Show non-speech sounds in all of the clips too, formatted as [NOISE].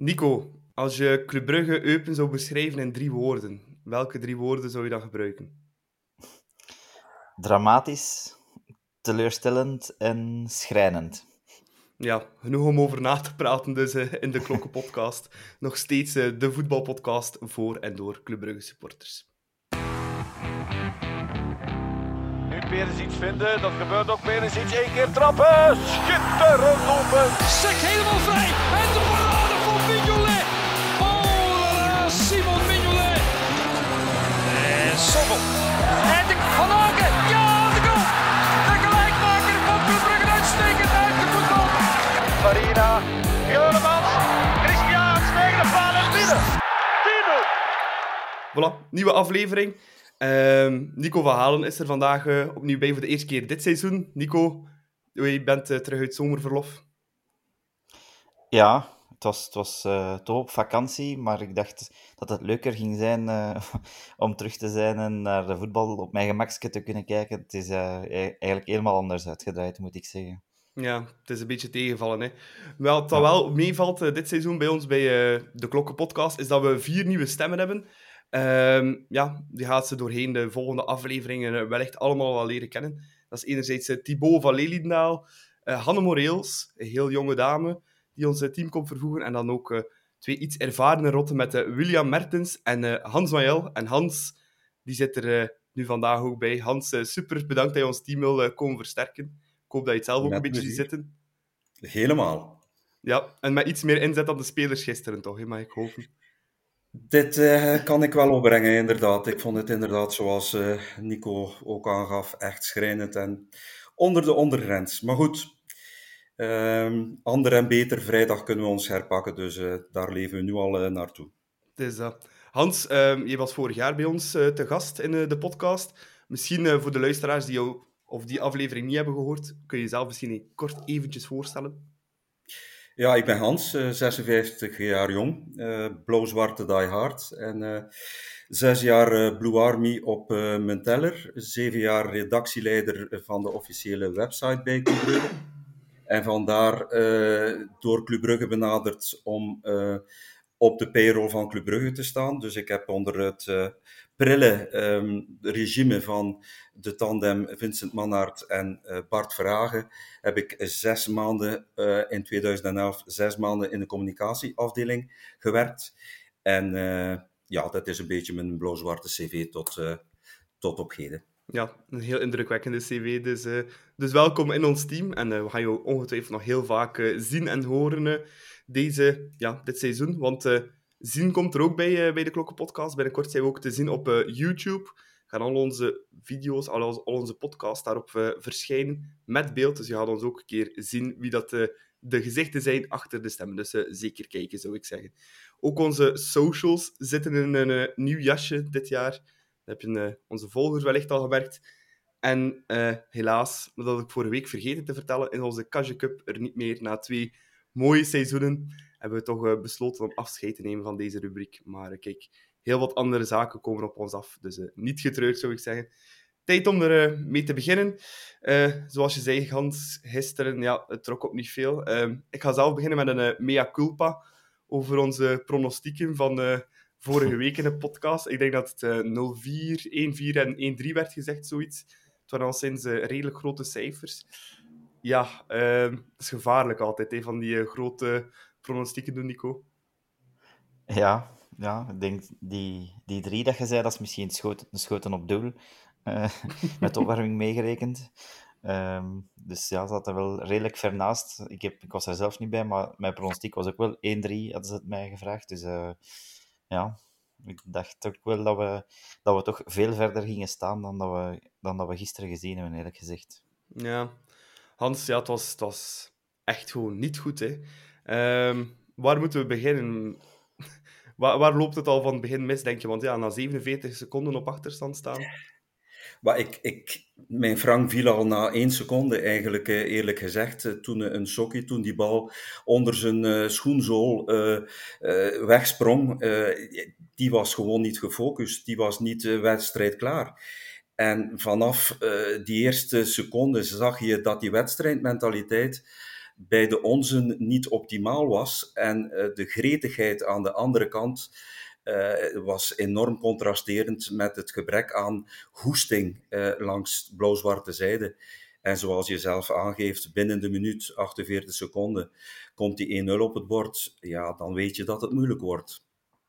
Nico, als je Club Brugge Eupen zou beschrijven in drie woorden, welke drie woorden zou je dan gebruiken? Dramatisch, teleurstellend en schrijnend. Ja, genoeg om over na te praten dus uh, in de Klokkenpodcast. [LAUGHS] Nog steeds uh, de voetbalpodcast voor en door Club Brugge supporters. Nu iets vinden, dat gebeurt ook iets. Eén keer trappen, schitterend open. Sek helemaal vrij en Mignolet. Oh, Simon Mignolet. En Sommel. En de Van Aken, ja, de goal. De gelijkmaker van Club Brugge uitstekend uit de voetbal. Farina, Juremans, Christian, tegen de paal en binnen. Voilà, nieuwe aflevering. Uh, Nico van Halen is er vandaag uh, opnieuw bij voor de eerste keer dit seizoen. Nico, je bent uh, terug uit zomerverlof. Ja, het was, het was uh, toch op vakantie, maar ik dacht dat het leuker ging zijn [LAUGHS] om terug te zijn en naar de voetbal op mijn gemakje te kunnen kijken. Het is e-, eigenlijk helemaal anders uitgedraaid, moet ik zeggen. Ja, het is een beetje tegenvallen. Hè. Wel, wat ja. wel meevalt dit seizoen bij ons bij de Klokkenpodcast, is dat we vier nieuwe stemmen hebben. Um, ja, die gaat ze doorheen de volgende afleveringen wellicht allemaal wel leren kennen. Dat is enerzijds Thibaut van Leliendaal, Hanne Moreels, een heel jonge dame, die ons team komt vervoegen. En dan ook uh, twee iets ervarene rotten met William Mertens en Hans Mayel. En Hans, die zit er nu vandaag ook bij. Hans, super bedankt dat je ons team wil komen versterken. Ik hoop dat je het zelf ook met een beetje ziet zitten. Helemaal. Ja, en met iets meer inzet dan de spelers gisteren, toch? Hè, mag ik hopen. Dit uh, kan ik wel opbrengen, inderdaad. Ik vond het inderdaad, zoals uh, Nico ook aangaf, echt schrijnend en onder de ondergrens. Maar goed, um, ander en beter vrijdag kunnen we ons herpakken, dus uh, daar leven we nu al naartoe. Het is dat. Hans, ehm, je was vorig jaar bij ons te gast in de podcast. Misschien voor de luisteraars die jou of die aflevering niet hebben gehoord, kun je jezelf misschien kort eventjes voorstellen? Ja, ik ben Hans, 56 eh, jaar jong, blauw-zwarte die hard en zes jaar Blue Army op mijn teller, zeven jaar redactieleider van de officiële website bij Club Brugge. En vandaar door Club Brugge benaderd om op de payroll van Club Brugge te staan. Dus ik heb onder het prille um, regime van de tandem Vincent Mannaert en Bart Verhagen heb ik zes maanden in 2011, zes maanden in de communicatieafdeling gewerkt. En ja, dat is een beetje mijn blauw-zwarte cv tot, tot op heden. Ja, een heel indrukwekkende cv. Dus, dus welkom in ons team. En we gaan jou ongetwijfeld nog heel vaak zien en horen deze, ja, dit seizoen. Want Zien komt er ook bij, uh, bij de Klokkenpodcast. Binnenkort zijn we ook te zien op uh, YouTube. Gaan al onze video's, al, al onze podcasts daarop uh, verschijnen met beeld. Dus je gaat ons ook een keer zien wie dat de gezichten zijn achter de stemmen. Dus zeker kijken, zou ik zeggen. Ook onze socials zitten in een nieuw jasje dit jaar. Heb je onze volgers wellicht al gemerkt. En helaas, dat ik vorige week vergeten te vertellen, is onze Kajje Cup er niet meer na twee mooie seizoenen hebben we toch uh, besloten om afscheid te nemen van deze rubriek. Maar kijk, heel wat andere zaken komen op ons af. Dus niet getreurd, zou ik zeggen. Tijd om er mee te beginnen. zoals je zei, Hans, gisteren, ja, het trok op niet veel. Ehm, ik ga zelf beginnen met een mea culpa over onze pronostieken van vorige week in de podcast. Ik denk dat het 0-4, 1-4 en 1-3 werd gezegd, zoiets. Het waren al sinds redelijk grote cijfers. Ja, ehm, het is gevaarlijk altijd, hè, van die grote pronostieken doen, Nico? Ja, ja, ik denk die, die drie dat je zei, dat is misschien schoten, schoten op doel. [LAUGHS] Met opwarming meegerekend. Um, dus ja, ze er wel redelijk ver naast. Ik, heb, ik was er zelf niet bij, maar mijn pronostiek was ook wel 1-3, hadden ze het mij gevraagd. Dus uh, ja, ik dacht ook wel dat we, dat we toch veel verder gingen staan dan dat we, dan dat we gisteren gezien hebben, eerlijk gezegd. Ja, Hans, ja, het was, was echt gewoon niet goed. Hè. Um, waar moeten we beginnen? [LAUGHS] waar, waar, loopt het al van het begin mis, denk je? Want ja, na 47 seconden op achterstand staan. Maar ik, ik, mijn Frank viel al na één seconde eigenlijk, eerlijk gezegd. Eh, toen een sokkie, toen die bal onder zijn schoenzool wegsprong, die was gewoon niet gefocust. Die was niet wedstrijd klaar. En vanaf die eerste seconde zag je dat die wedstrijdmentaliteit bij de onze niet optimaal was. En de gretigheid aan de andere kant was enorm contrasterend met het gebrek aan hoesting langs blauw-zwarte zijde. En zoals je zelf aangeeft, binnen de minuut, 48 seconden, komt die 1-0 op het bord. Ja, dan weet je dat het moeilijk wordt.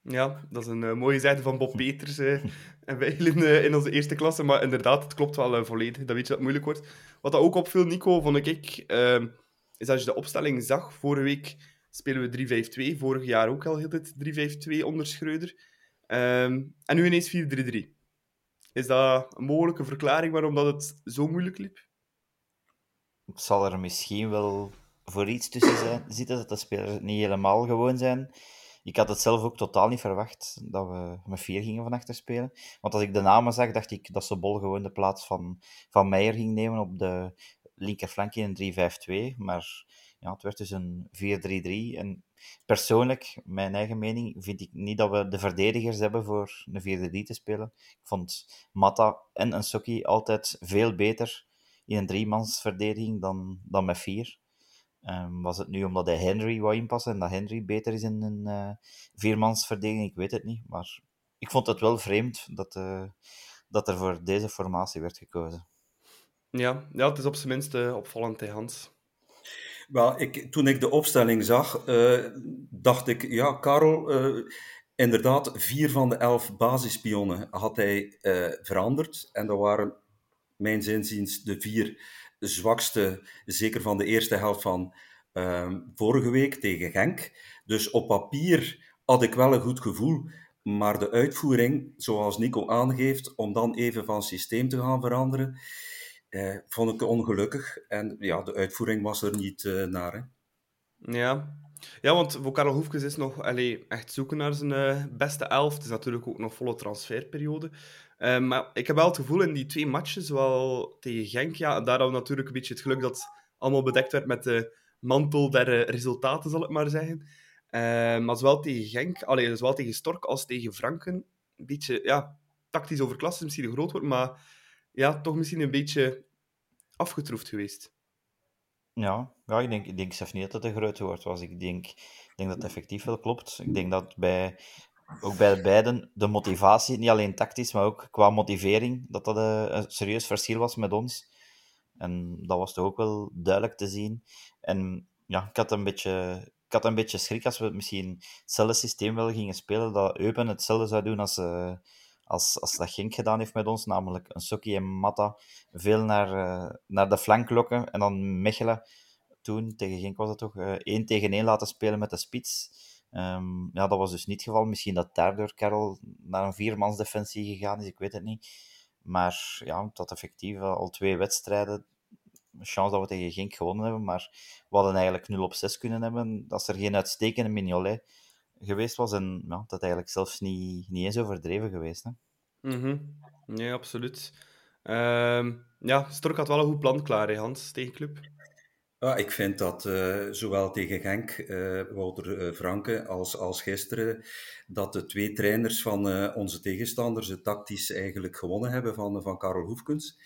Ja, dat is een uh, mooie zijde van Bob Peters uh, en wij in, uh, in onze eerste klasse. Maar inderdaad, het klopt wel volledig. Dan weet je dat het moeilijk wordt. Wat dat ook opviel, Nico, vond ik, is als je de opstelling zag. Vorige week spelen we 3-5-2. Vorig jaar ook al heel dit 3-5-2 onder Schreuder. Um, en nu ineens 4-3-3. Is dat een mogelijke verklaring waarom dat het zo moeilijk liep? Zal er misschien wel voor iets tussen zijn, zitten dat de spelers niet helemaal gewoon zijn ik had het zelf ook totaal niet verwacht dat we met vier gingen van achter spelen. Want als ik de namen zag, dacht ik dat ze Bol gewoon de plaats van, van Meijer ging nemen op de linkerflank in een 3-5-2. Maar ja, het werd dus een 4-3-3. En persoonlijk, mijn eigen mening, vind ik niet dat we de verdedigers hebben voor een 4-3 te spelen. Ik vond Mata en Nsokki altijd veel beter in een driemansverdediging dan, dan met vier. Um, was het nu omdat hij Henry wou inpassen en dat Henry beter is in een uh, viermansverdediging? Ik weet het niet. Maar ik vond het wel vreemd dat, uh, dat er voor deze formatie werd gekozen. Ja, ja het is op zijn minst uh, opvallend, hè, Hans. Wel, ik, toen ik de opstelling zag, dacht ik, ja, Karel, inderdaad, vier van de elf basispionnen had hij veranderd. En dat waren, mijn zinziens, de vier zwakste, zeker van de eerste helft van uh, vorige week tegen Genk. Dus op papier had ik wel een goed gevoel, maar de uitvoering, zoals Nico aangeeft, om dan even van systeem te gaan veranderen, eh, vond ik ongelukkig. En ja, de uitvoering was er niet uh, naar. Hè. Ja. ja, want voor Karel Hoefkes is nog allee, echt zoeken naar zijn uh, beste elf. Het is natuurlijk ook nog volle transferperiode. Uh, maar ik heb wel het gevoel in die twee matches, zowel tegen Genk, ja, daar hadden we natuurlijk een beetje het geluk dat allemaal bedekt werd met de mantel der uh, resultaten, zal ik maar zeggen. Uh, maar zowel tegen Genk, allee, zowel tegen Stork als tegen Franken, een beetje, ja, tactisch overklast is misschien een groot woord, maar ja, toch misschien een beetje afgetroefd geweest. Ja, ja ik, denk, ik denk zelf niet dat het een groot woord was. Ik denk, ik denk dat het effectief wel klopt. Ik denk dat bij ook bij beiden de motivatie, niet alleen tactisch, maar ook qua motivering, dat dat eh, een, serieus verschil was met ons. En dat was toch ook wel duidelijk te zien. En ja, ik had een beetje, ik had een beetje schrik als we misschien hetzelfde systeem wel gingen spelen, dat Eupen hetzelfde zou doen als, uh, als, als dat Genk gedaan heeft met ons, namelijk een Sokkie en Matta veel naar, uh, naar de flank lokken en dan Mechelen, toen tegen Genk was het toch, één tegen één laten spelen met de spits. Um, ja, dat was dus niet het geval. Misschien dat daardoor Karel naar een viermansdefensie gegaan is, ik weet het niet. Maar ja, dat effectief al twee wedstrijden, chance dat we tegen Genk gewonnen hebben, maar we hadden eigenlijk 0 op 6 kunnen hebben als er geen uitstekende Mignolet geweest was. En ja, dat eigenlijk zelfs niet, niet eens overdreven geweest. Hè? Mm -hmm. Nee, absoluut. Um, ja, Stork had wel een goed plan klaar, hè, Hans, tegen Club. Ja, ik vind dat uh, zowel tegen Genk, uh, Wouter uh, Franke, als, als gisteren, dat de twee trainers van onze tegenstanders het tactisch eigenlijk gewonnen hebben van, van Karel Hoefkens.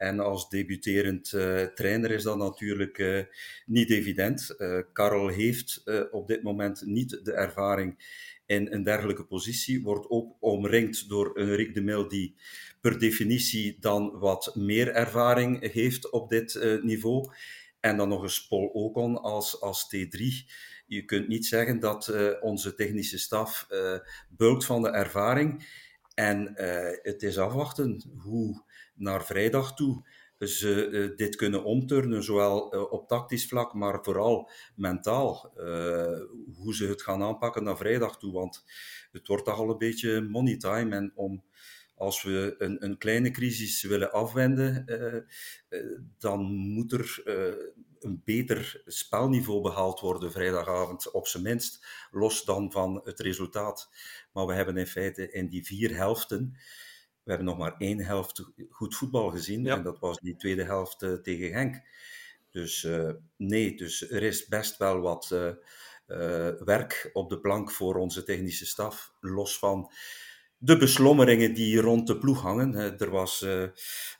En als debuterend trainer is dat natuurlijk niet evident. Karel heeft op dit moment niet de ervaring in een dergelijke positie, wordt ook omringd door een Rick de Mil die per definitie dan wat meer ervaring heeft op dit niveau. En dan nog eens Paul Ocon als, als T3. Je kunt niet zeggen dat onze technische staf uh, bulkt van de ervaring. En het is afwachten hoe naar vrijdag toe ze dit kunnen omturnen, zowel op tactisch vlak, maar vooral mentaal. hoe ze het gaan aanpakken naar vrijdag toe. Want het wordt toch al een beetje money time. En om als we een, een kleine crisis willen afwenden, dan moet er een beter spelniveau behaald worden vrijdagavond, op zijn minst, los dan van het resultaat. Maar we hebben in feite in die vier helften, hebben nog maar één helft goed voetbal gezien, ja. en dat was die tweede helft tegen Henk. Dus nee, dus er is best wel wat werk op de plank voor onze technische staf, los van de beslommeringen die rond de ploeg hangen. Er was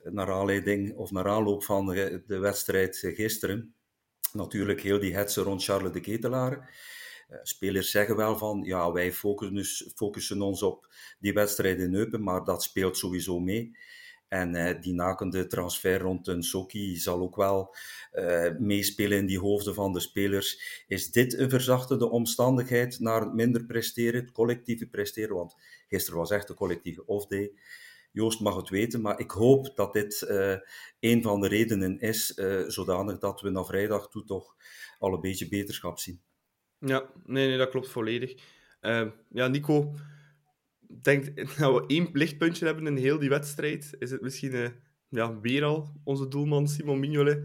naar aanleiding of naar aanloop van de wedstrijd gisteren natuurlijk heel die hetze rond Charles de Ketelaar. Uh, spelers zeggen wel van, ja, wij focussen, focussen ons op die wedstrijd in Eupen, maar dat speelt sowieso mee. En uh, die nakende transfer rond een Soki zal ook wel uh, meespelen in die hoofden van de spelers. Is dit een verzachtende omstandigheid naar het minder presteren, collectieve presteren? Want gisteren was echt een collectieve off-day. Joost mag het weten, maar ik hoop dat dit uh, een van de redenen is, zodanig dat we naar vrijdag toe toch al een beetje beterschap zien. Ja, nee, nee dat klopt volledig. ja, Nico, denk [LAUGHS] dat we één lichtpuntje hebben in heel die wedstrijd. Is het misschien uh, ja, weer al onze doelman Simon Mignolet.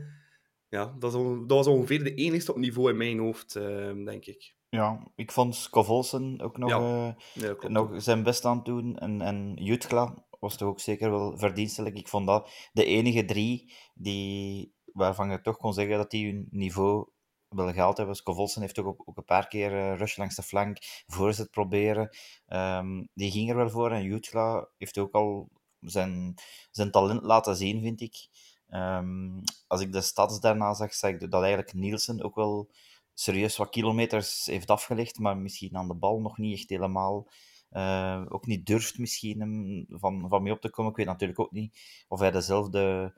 Ja, dat, dat, was ongeveer de enigste op niveau in mijn hoofd, uh, denk ik. Ja, ik vond Scovolsen ook nog, ja. uh, nog zijn best aan het doen. En, en Jutgla was toch ook zeker wel verdienstelijk. Ik vond dat de enige drie die, waarvan je toch kon zeggen dat die hun niveau wel gehaald hebben. Scovolsen heeft ook, ook een paar keer uh, rush langs de flank, voorzet proberen. Um, die ging er wel voor. En Jutla heeft ook al zijn, zijn talent laten zien, vind ik. Um, als ik de stats daarna zag, zag ik dat eigenlijk Nielsen ook wel serieus wat kilometers heeft afgelegd, maar misschien aan de bal nog niet echt helemaal. Uh, ook niet durft misschien hem van, van mee op te komen. Ik weet natuurlijk ook niet of hij dezelfde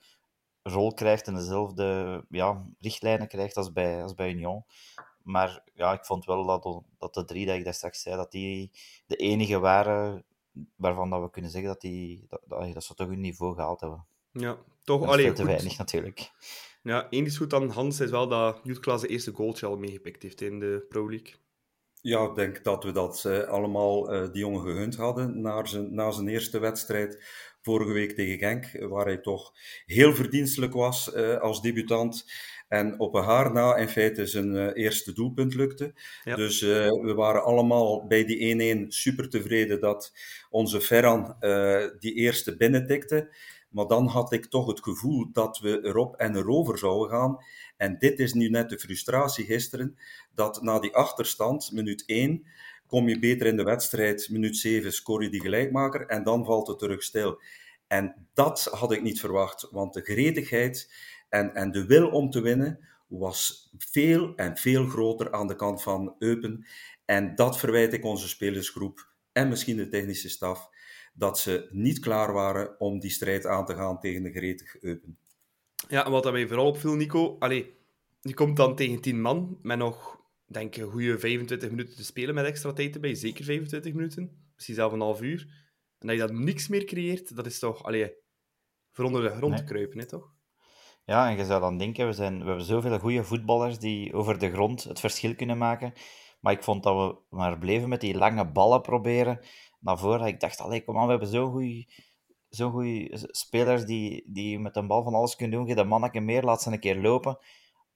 rol krijgt en dezelfde ja, richtlijnen krijgt als bij, als bij Union. Maar ja, ik vond wel dat, dat de drie, dat ik daar straks zei, dat die de enige waren waarvan dat we kunnen zeggen dat, die, dat, dat, dat ze toch hun niveau gehaald hebben. Ja, toch. Dat is veel te weinig natuurlijk. Ja, één is goed aan Hans is wel dat Jutklaas de eerste goaltje al meegepikt heeft in de Pro League. Ja, ik denk dat we dat uh, allemaal uh, die jongen gegund hadden na zijn, na zijn eerste wedstrijd vorige week tegen Genk, waar hij toch heel verdienstelijk was uh, als debutant. En op een haar na in feite zijn eerste doelpunt lukte. Ja. Dus we waren allemaal bij die 1-1 super tevreden dat onze Ferran die eerste binnentikte. Maar dan had ik toch het gevoel dat we erop en erover zouden gaan. En dit is nu net de frustratie gisteren, dat na die achterstand, minuut 1, kom je beter in de wedstrijd. Minuut 7 scoor je die gelijkmaker en dan valt het terug stil. En dat had ik niet verwacht, want de gretigheid en, en de wil om te winnen was veel en veel groter aan de kant van Eupen. En dat verwijt ik onze spelersgroep en misschien de technische staf, dat ze niet klaar waren om die strijd aan te gaan tegen de gretige Eupen. Ja, en wat mij vooral opviel, Nico, allee, je komt dan tegen 10 man met nog denk ik, een goede 25 minuten te spelen met extra tijd erbij. Zeker 25 minuten. Misschien zelfs een half uur. En dat je dat niks meer creëert, dat is toch... Allee, voor onder de grond nee. te kruipen, hè, toch? Ja, en je zou dan denken, we, zijn, we hebben zoveel goede voetballers die over de grond het verschil kunnen maken. Maar ik vond dat we maar bleven met die lange ballen proberen naar voren. Ik dacht, allee, kom aan, we hebben zo'n goede zo goede spelers die, die met een bal van alles kunnen doen. Je de manneke meer, laat ze een keer lopen.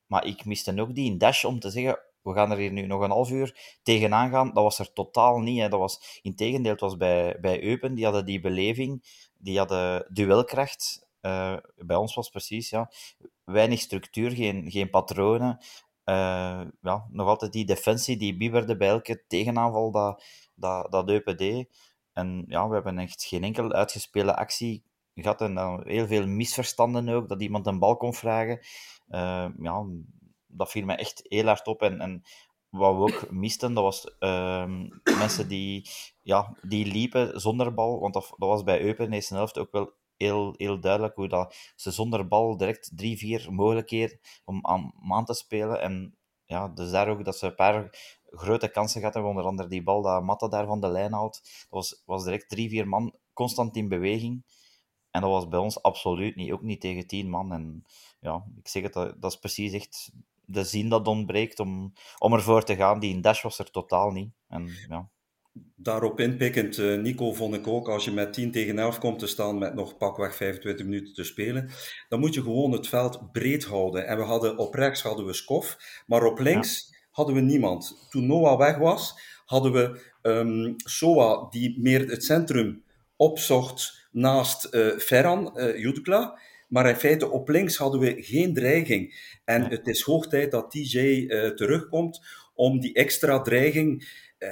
Maar ik miste ook die dash om te zeggen, we gaan er hier nu nog een half uur tegenaan gaan. Dat was er totaal niet. Hè. Dat was, integendeel, het was bij, bij Eupen, die hadden die beleving, die hadden duelkracht. Uh, bij ons was precies, ja, weinig structuur, geen, geen patronen. Uh, ja, nog altijd die defensie, die bieberde bij elke tegenaanval dat, dat, dat Eupen deed. En ja, we hebben echt geen enkel uitgespeelde actie gehad en dan heel veel misverstanden ook, dat iemand een bal kon vragen. Uh, ja, dat viel me echt heel hard op. En, en wat we ook misten, dat was uh, mensen die, ja, die liepen zonder bal. Want dat, dat was bij Eupen in de eerste helft ook wel heel, heel duidelijk hoe dat ze zonder bal direct drie, vier mogelijkheden om aan, aan te spelen. En ja, dus daar ook dat ze een paar grote kansen gehad hebben, onder andere die bal dat Matta daar van de lijn haalt. Dat was, was direct drie, vier man constant in beweging. En dat was bij ons absoluut niet, ook niet tegen tien man. En ja, ik zeg het, dat is precies echt de zin dat ontbreekt om, om ervoor te gaan. Die dash was er totaal niet. En, ja. Daarop inpikkend, uh, Nico, vond ik ook, als je met 10 tegen 11 komt te staan met nog pakweg 25 minuten te spelen, dan moet je gewoon het veld breed houden. En we hadden op rechts hadden we Skof, maar op links ja. Hadden we niemand. Toen Noah weg was, hadden we um, Soa, die meer het centrum opzocht naast uh, Ferran, uh, Jutla. Maar in feite, op links hadden we geen dreiging. En het is hoog tijd dat TJ uh, terugkomt om die extra dreiging. Uh,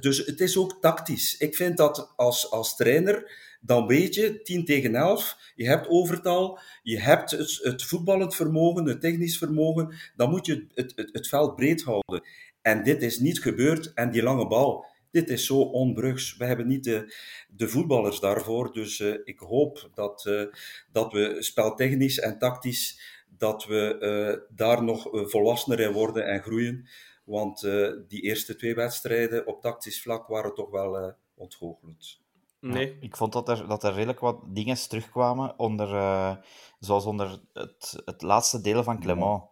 dus het is ook tactisch. Ik vind dat als, als trainer dan weet je, 10 tegen 11, je hebt overtal, je hebt het, het voetballend vermogen, het technisch vermogen, dan moet je het, het, het veld breed houden. En dit is niet gebeurd. En die lange bal, dit is zo onbrugs. We hebben niet de, de voetballers daarvoor. Dus uh, ik hoop dat, uh, dat we speltechnisch en tactisch, dat we uh, daar nog volwassener in worden en groeien. Want die eerste twee wedstrijden op tactisch vlak waren toch wel ontgoochelend. Nee. Ja, ik vond dat er, dat er redelijk wat dingen terugkwamen, onder, zoals onder het, het laatste deel van Clement.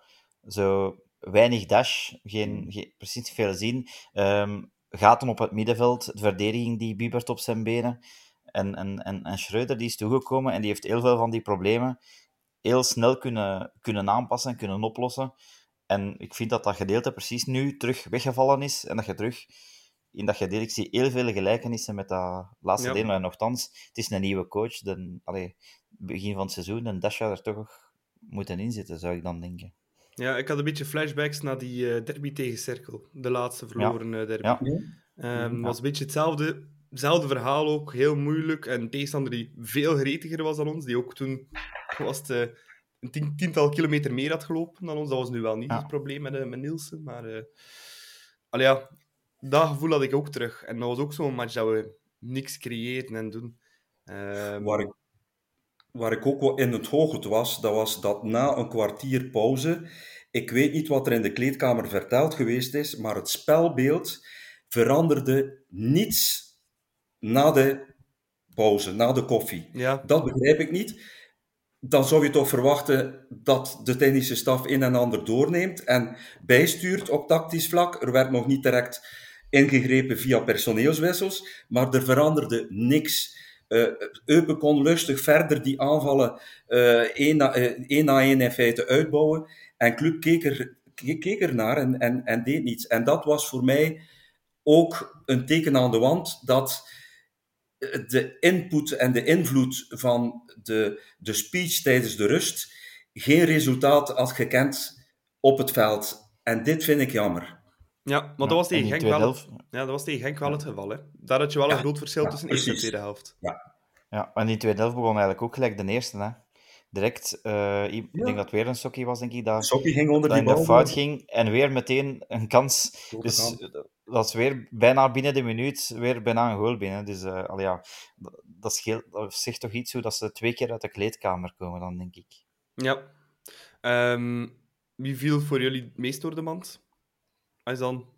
Zo, weinig dash, geen, geen, precies veel zien. Um, gaten op het middenveld, de verdediging die biebert op zijn benen. En, en, en, en Schreuder die is toegekomen en die heeft heel veel van die problemen heel snel kunnen, kunnen aanpassen en kunnen oplossen. En ik vind dat dat gedeelte precies nu terug weggevallen is en dat je terug in dat gedeelte, ik zie heel veel gelijkenissen met dat laatste ja. deel, maar nogthans, het is een nieuwe coach. De, allee, begin van het seizoen, en Dash er toch moeten inzitten, zou ik dan denken. Ja, ik had een beetje flashbacks naar die uh, derby tegen Cirkel. De laatste verloren ja. derby. Ja. Um, was een beetje hetzelfde, hetzelfde verhaal ook. Heel moeilijk. En een tegenstander die veel gretiger was dan ons. Die ook toen was het, uh, een tien, tiental kilometer meer had gelopen dan ons. Dat was nu wel niet ja. het probleem met, uh, met Nielsen. Maar uh, allee, ja, dat gevoel had ik ook terug. En dat was ook zo'n match dat we niks creëerden en doen. Um, waar, ik, waar ik ook in het hoogte was, dat was dat na een kwartier pauze ik weet niet wat er in de kleedkamer verteld geweest is, maar het spelbeeld veranderde niets na de pauze, na de koffie. Ja. Dat begrijp ik niet. Dan zou je toch verwachten dat de technische staf een en ander doorneemt en bijstuurt op tactisch vlak. Er werd nog niet direct ingegrepen via personeelswissels, maar er veranderde niks. Uh, Eupen kon lustig verder die aanvallen één, na, uh, één na één in feite uitbouwen. En Club keek keek er naar en, en, en deed niets. En dat was voor mij ook een teken aan de wand dat de input en de invloed van de, de speech tijdens de rust geen resultaat had gekend op het veld. En dit vind ik jammer. Ja, maar dat was tegen Genk wel, ja, dat was tegen Genk wel het geval. Hè? Daar had je wel een groot verschil tussen de eerste en tweede helft. Ja. ja, en die tweede helft begon eigenlijk ook gelijk de eerste. Hè? direct, uh, ik ja. denk dat weer een Sokkie was, denk ik, dat, Sokkie ging onder dat die bal. de fout ging en weer meteen een kans. Dus dat is weer bijna binnen de minuut weer bijna een goal binnen. Dus uh, al ja, dat, scheelt, dat zegt toch iets hoe dat ze twee keer uit de kleedkamer komen, dan denk ik. Ja. Um, wie viel voor jullie het meest door de mand? Als je dan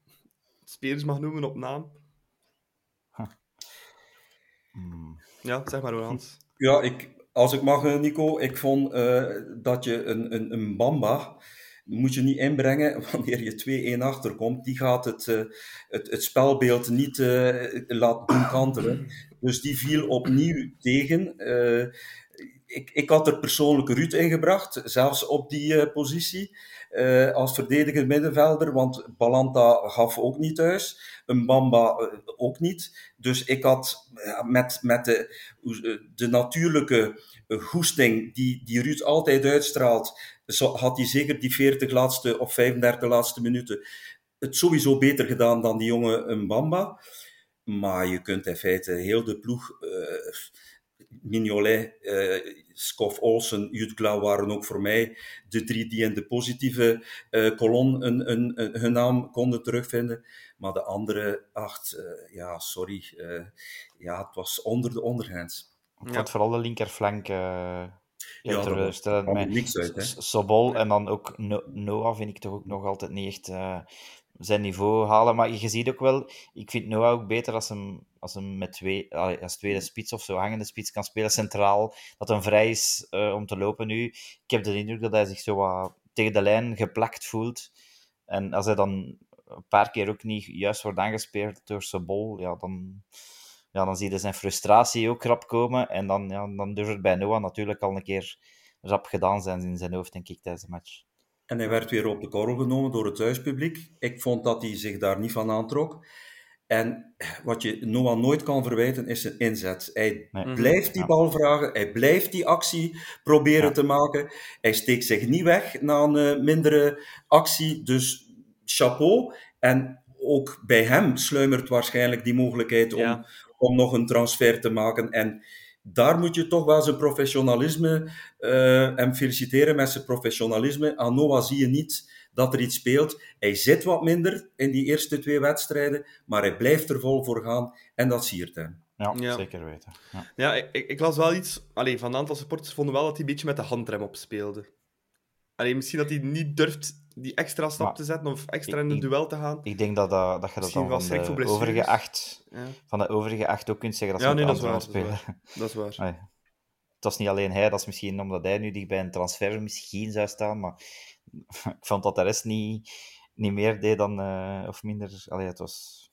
spelers mag noemen op naam. Huh. Hmm. Ja, zeg maar, Hans. Ja, ik, als ik mag, Nico, ik vond uh, dat je een, een, een Bamba moet je niet inbrengen [LAUGHS] wanneer je 2-1 achterkomt. Die gaat het, uh, het, het spelbeeld niet uh, laten doen kantelen. Dus die viel opnieuw tegen. ik, ik had er persoonlijk Ruud ingebracht, zelfs op die positie. als verdediger middenvelder, want Balanta gaf ook niet thuis. Een Bamba ook niet. Dus ik had met, met de, de natuurlijke goesting die, die Ruud altijd uitstraalt, had hij zeker die 40 laatste of 35 laatste minuten het sowieso beter gedaan dan die jonge Mbamba. Maar je kunt in feite heel de ploeg, uh, Mignolet, uh, Olsen, Jutgla waren ook voor mij de drie die in de positieve uh, kolon een, een, een, hun naam konden terugvinden. Maar de andere acht, ja, sorry, ja, het was onder de ondergrens. Ik vond vooral de linkerflank ja, teleurstellend. uit, hè? Sobol en dan ook Noah vind ik toch ook nog altijd niet echt uh, zijn niveau halen. Maar je ziet ook wel, ik vind Noah ook beter als hem, als hem met twee, als tweede spits of zo hangende spits kan spelen centraal. Dat hem vrij is uh, om te lopen nu. Ik heb de indruk dat hij zich zo wat tegen de lijn geplakt voelt. En als hij dan een paar keer ook niet juist wordt aangespeeld door Sobol, ja, dan ja, dan zie je zijn frustratie ook rap komen. En dan, ja, dan durft het bij Noah natuurlijk al een keer rap gedaan zijn in zijn hoofd, denk ik, tijdens de match. En hij werd weer op de korrel genomen door het thuispubliek. Ik vond dat hij zich daar niet van aantrok. En wat je Noah nooit kan verwijten, is zijn inzet. Hij nee. blijft die bal vragen, hij blijft die actie proberen ja. te maken. Hij steekt zich niet weg na een uh, mindere actie, dus chapeau. En ook bij hem sluimert waarschijnlijk die mogelijkheid om, ja. om nog een transfer te maken. En daar moet je toch wel zijn professionalisme uh, en feliciteren met zijn professionalisme. Aan Noah zie je niet dat er iets speelt. Hij zit wat minder in die eerste twee wedstrijden, maar hij blijft er vol voor gaan en dat siert hem. Ja, ja, zeker weten. Ja, ja ik, ik, las wel iets... Allee, van een aantal supporters vonden wel dat hij een beetje met de handrem opspeelde. Allee, misschien dat hij niet durft die extra stap te zetten of extra in een duel te gaan. Ik denk dat, dat, dat je dat dan van de, overige acht, ja. van de overige acht ook kunt zeggen dat ze ja, nee, dat is waar, spelen. Dat is waar. Dat is Het was niet alleen hij, dat is misschien omdat hij nu dicht bij een transfer misschien zou staan, maar [LAUGHS] ik vond dat de rest niet, niet meer deed dan, uh, of minder. Allee, het was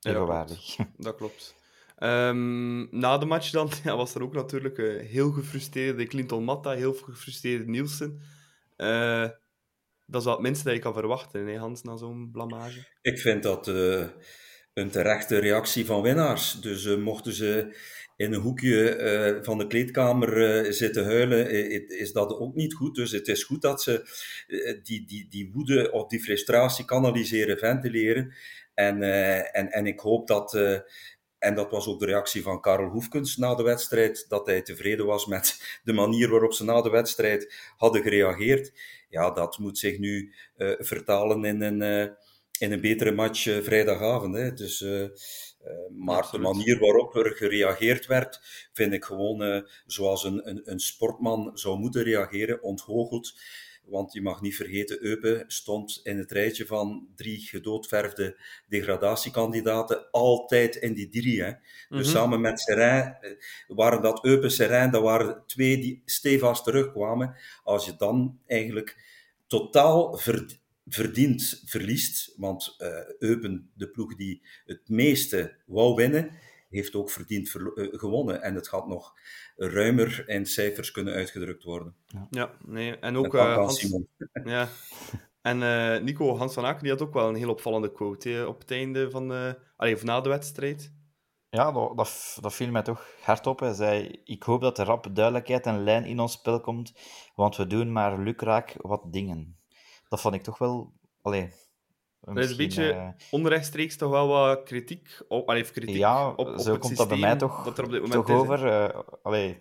evenwaardig. Ja, dat klopt. Um, [LAUGHS] na de match dan [LAUGHS] ja, was er ook natuurlijk uh, heel gefrustreerde Clinton Matta, heel gefrustreerde Nielsen. Uh, dat is wel het minste dat je kan verwachten, hè, Hans, na zo'n blamage. Ik vind dat uh, een terechte reactie van winnaars. Dus mochten ze in een hoekje van de kleedkamer zitten huilen, is dat ook niet goed. Dus het is goed dat ze die, die, die woede of die frustratie kanaliseren, ventileren. En, en, en ik hoop dat en dat was ook de reactie van Karel Hoefkens na de wedstrijd, dat hij tevreden was met de manier waarop ze na de wedstrijd hadden gereageerd. Ja, dat moet zich nu uh, vertalen in een, uh, in een betere match uh, vrijdagavond. Hè. Dus, maar Absoluut. de manier waarop er gereageerd werd, vind ik gewoon zoals een, een, een sportman zou moeten reageren, onthoogeld. Want je mag niet vergeten, Eupen stond in het rijtje van drie gedoodverfde degradatiekandidaten altijd in die drie. Hè. Dus mhm. samen met Serijn eh, waren dat Eupen, Serijn, dat waren twee die stevast terugkwamen. Als je dan eigenlijk totaal verdiend verliest, want uh, Eupen, de ploeg die het meeste wou winnen, heeft ook verdiend uh, gewonnen. En het gaat nog ruimer in cijfers kunnen uitgedrukt worden. Ja, ja nee. En ook uh, Hans... [LAUGHS] Ja. En uh, Nico Hans van Aken die had ook wel een heel opvallende quote hè, op het einde van de... Allee, of na de wedstrijd. Ja, dat, dat, dat, viel mij toch hard op. Hij zei, ik hoop dat er rap duidelijkheid en lijn in ons spel komt, want we doen maar lukraak wat dingen. Dat vond ik toch wel... Allee, er is een beetje uh, onrechtstreeks toch wel wat kritiek op, allee, kritiek ja, op, op zo komt dat bij mij toch, dat er op dit moment toch over. Uh, allee,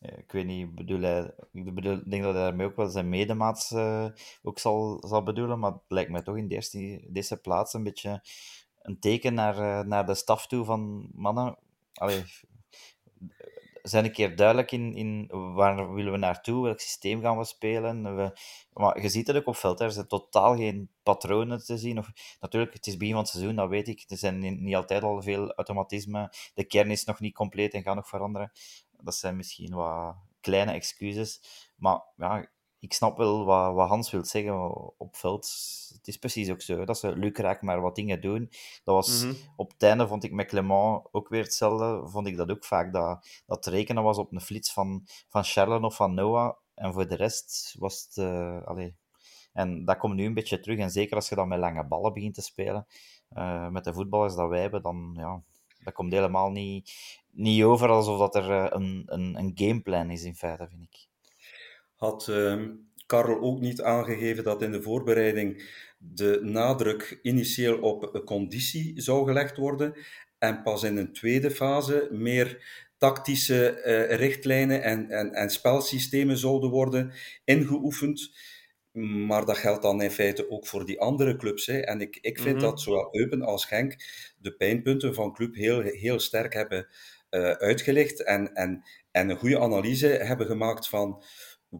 eh, ik weet niet, bedoel hij, ik bedoel, denk dat hij daarmee ook wel zijn medemaats uh, ook zal, zal bedoelen, maar het lijkt mij toch in de eerste, deze plaats een beetje een teken naar, naar de staf toe van mannen. Allee, zijn een keer duidelijk in, in waar willen we naartoe, welk systeem gaan we spelen. We, maar je ziet het ook op veld, er zijn totaal geen patronen te zien. Of, natuurlijk, het is begin van het seizoen, dat weet ik. Er zijn niet altijd al veel automatismen. De kern is nog niet compleet en gaat nog veranderen. Dat zijn misschien wat kleine excuses. Maar ja, ik snap wel wat, wat Hans wil zeggen op veld. Het is precies ook zo, dat ze lukraak maar wat dingen doen. Dat was, mhm. Op het einde vond ik met Clement ook weer hetzelfde. Vond ik dat ook vaak, dat, dat rekenen was op een flits van, van Charlen of van Noah. En voor de rest was het... Uh, allee. En dat komt nu een beetje terug. En zeker als je dan met lange ballen begint te spelen, uh, met de voetballers dat wij hebben, dan... Ja, dat komt helemaal niet, niet over alsof dat er uh, een, een, een gameplan is, in feite, vind ik had uh, Karel ook niet aangegeven dat in de voorbereiding de nadruk initieel op conditie zou gelegd worden en pas in een tweede fase meer tactische uh, richtlijnen en, en, en spelsystemen zouden worden ingeoefend. Maar dat geldt dan in feite ook voor die andere clubs. Hè. En ik, ik vind mm -hmm. dat zowel Eupen als Genk de pijnpunten van club heel, heel sterk hebben uh, uitgelicht en, en, en een goede analyse hebben gemaakt van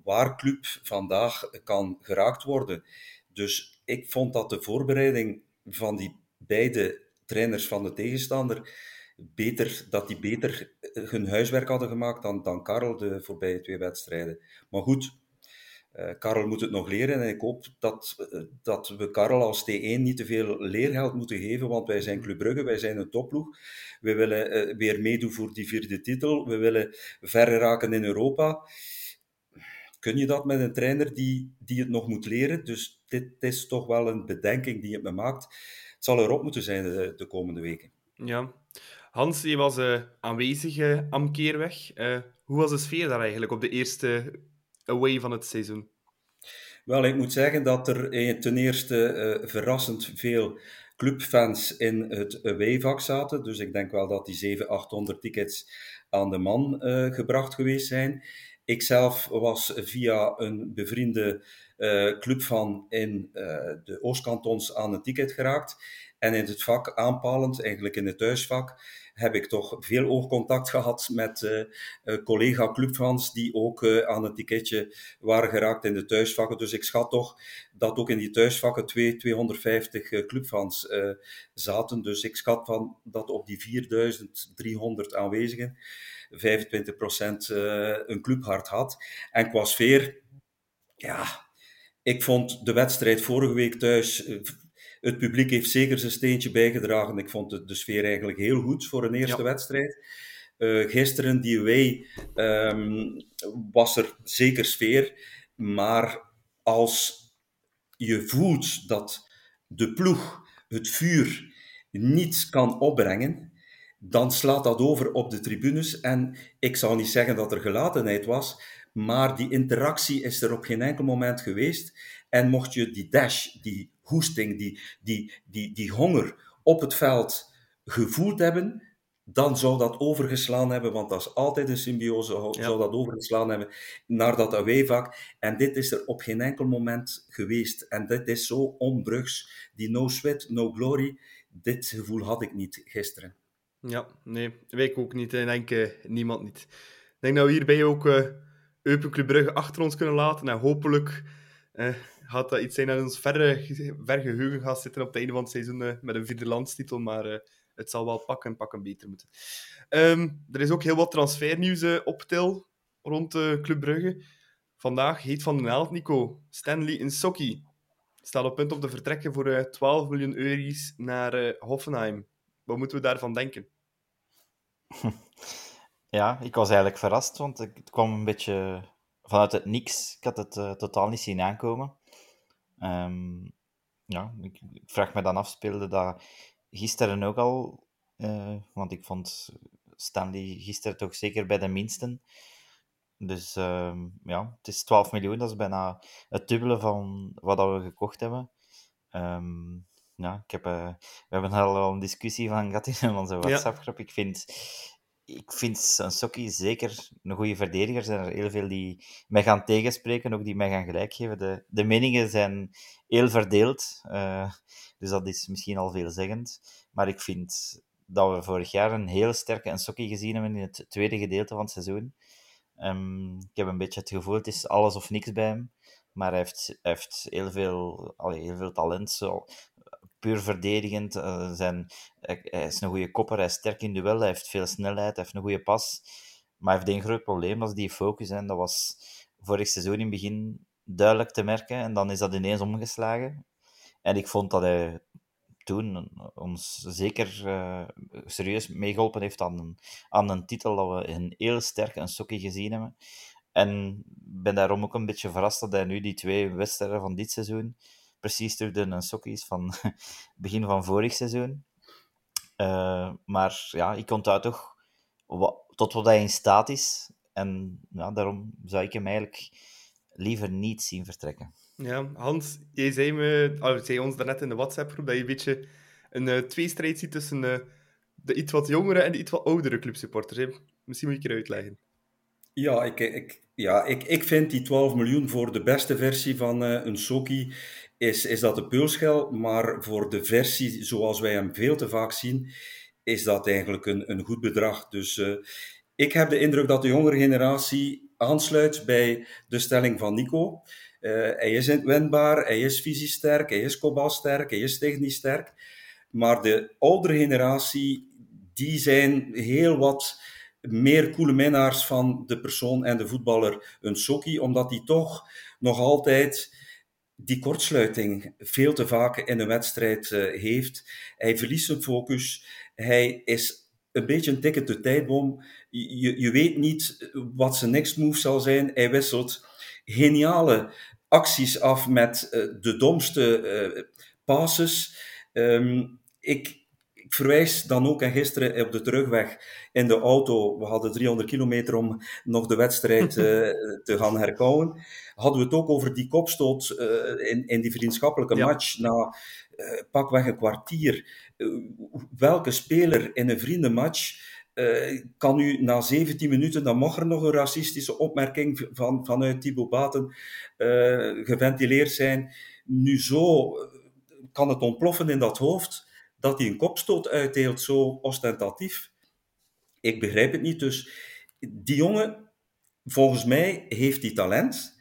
waar club vandaag kan geraakt worden. Dus ik vond dat de voorbereiding van die beide trainers van de tegenstander beter, dat die beter hun huiswerk hadden gemaakt dan, dan Karel de voorbije twee wedstrijden. Maar goed, uh, Karel moet het nog leren en ik hoop dat, uh, dat we Karel als T1 niet te veel leergeld moeten geven, want wij zijn Club Brugge, wij zijn een topploeg. We willen weer meedoen voor die vierde titel, we willen verder raken in Europa kun je dat met een trainer die, die het nog moet leren? Dus dit is toch wel een bedenking die het me maakt. Het zal erop moeten zijn de, de komende weken. Ja. Hans, je was uh, aanwezig uh, am Keerweg. Uh, hoe was de sfeer daar eigenlijk op de eerste away van het seizoen? Wel, ik moet zeggen dat er ten eerste verrassend veel clubfans in het away-vak zaten. Dus ik denk wel dat die 700, 800 tickets aan de man gebracht geweest zijn. Ikzelf was via een bevriende uh, clubfan in de Oostkantons aan een ticket geraakt. En in het vak aanpalend, eigenlijk in het thuisvak, heb ik toch veel oogcontact gehad met uh, collega-clubfans die ook uh, aan het ticketje waren geraakt in de thuisvakken. Dus ik schat toch dat ook in die thuisvakken 2, 250 clubfans zaten. Dus ik schat van dat op die 4300 aanwezigen 25% een clubhart had. En qua sfeer, ja, ik vond de wedstrijd vorige week thuis het publiek heeft zeker zijn steentje bijgedragen. Ik vond de, de sfeer eigenlijk heel goed voor een eerste wedstrijd. Uh, gisteren, die away, um, was er zeker sfeer. Maar als je voelt dat de ploeg het vuur niet kan opbrengen, dan slaat dat over op de tribunes. En ik zou niet zeggen dat er gelatenheid was, maar die interactie is er op geen enkel moment geweest. En mocht je die dash, die hoesting, die, die, die, die honger op het veld gevoeld hebben, dan zou dat overgeslaan hebben, want dat is altijd een symbiose, zou dat overgeslaan hebben naar dat awayvak. En dit is er op geen enkel moment geweest. En dit is zo onbrugs. Die no sweat, no glory, dit gevoel had ik niet gisteren. Ja, nee, wij ook niet. En denk uh, niemand niet. Ik denk dat we hierbij ook uh, Eupen Club Brugge achter ons kunnen laten. En hopelijk uh, gaat dat iets zijn dat ons verre, ver geheugen gaat zitten op het einde van het seizoen met een vierde landstitel, maar het zal wel pakken en pakken beter moeten. Um, er is ook heel wat transfernieuws op til rond Club Brugge. Vandaag heet van den Held, Nico, Stanley Insocki. Staat op punt om te vertrekken voor 12 miljoen euro's naar Hoffenheim. Wat moeten we daarvan denken? [LAUGHS] Ja, ik was eigenlijk verrast, want het kwam een beetje vanuit het niks. Ik had het uh, totaal niet zien aankomen. Um, ja, ik, vraag me dan af, speelde dat gisteren ook al? Uh, want ik vond Stanley gisteren toch zeker bij de minsten. Dus uh, ja, het is 12 miljoen, dat is bijna het dubbele van wat we gekocht hebben. Um, ja, ik heb, uh, we hebben al een discussie van gehad in [LAUGHS] onze WhatsApp-groep. Ik vind ik vind Sokki zeker een goede verdediger. Er zijn er heel veel die mij gaan tegenspreken, ook die mij gaan gelijk geven. De, de meningen zijn heel verdeeld, uh, dus dat is misschien al veelzeggend. Maar ik vind dat we vorig jaar een heel sterke Sokki gezien hebben in het tweede gedeelte van het seizoen. Um, ik heb een beetje het gevoel, het is alles of niks bij hem. Maar hij heeft, heeft heel, veel, allee, heel veel talent. Zo, puur verdedigend. Uh, zijn, hij, is een goede kopper, hij is sterk in duel, hij heeft veel snelheid, hij heeft een goede pas. Maar hij heeft één groot probleem, dat is die focus. En dat was vorig seizoen in het begin duidelijk te merken. En dan is dat ineens omgeslagen. En ik vond dat hij toen ons zeker uh, serieus meegeholpen heeft aan een, aan een titel dat we een heel sterk een sokkie gezien hebben. En ben daarom ook een beetje verrast dat hij nu die twee wedstrijden van dit seizoen precies terug de sokkies van [LAUGHS] begin van vorig seizoen. Uh, maar ja, ik onthoud toch wat, tot wat hij in staat is. En ja, daarom zou ik hem eigenlijk liever niet zien vertrekken. Ja, Hans, jij zei, me, oh, zei ons daarnet in de WhatsApp-groep dat je een beetje een uh, tweestrijd ziet tussen uh, de iets wat jongere en de iets wat oudere clubsupporters. Hè? Misschien moet je het uitleggen. Ja, ik, ik, ja ik, ik vind die 12 miljoen voor de beste versie van uh, een Soki is, is dat de peulschel, maar voor de versie zoals wij hem veel te vaak zien, is dat eigenlijk een, een goed bedrag. Dus uh, ik heb de indruk dat de jongere generatie aansluit bij de stelling van Nico. Uh, hij is wendbaar, hij is sterk, hij is sterk, hij is technisch sterk. Maar de oudere generatie, die zijn heel wat meer koele minnaars van de persoon en de voetballer een sokkie, omdat die toch nog altijd die kortsluiting veel te vaak in een wedstrijd uh, heeft. Hij verliest zijn focus. Hij is een beetje een tikkende tijdbom. Je, je weet niet wat zijn next move zal zijn. Hij wisselt geniale acties af met uh, de domste uh, passes. Um, ik, ik verwijs dan ook, en gisteren op de terugweg in de auto, we hadden 300 kilometer om nog de wedstrijd uh, [LAUGHS] te gaan herkouwen, hadden we het ook over die kopstoot uh, in, in die vriendschappelijke ja. match na uh, pakweg een kwartier. welke speler in een vriendenmatch kan u na 17 minuten, dan mag er nog een racistische opmerking van, vanuit Thibaut Baten geventileerd zijn. Nu zo kan het ontploffen in dat hoofd dat hij een kopstoot uitdeelt, zo ostentatief. Ik begrijp het niet. Dus die jongen, volgens mij, heeft die talent.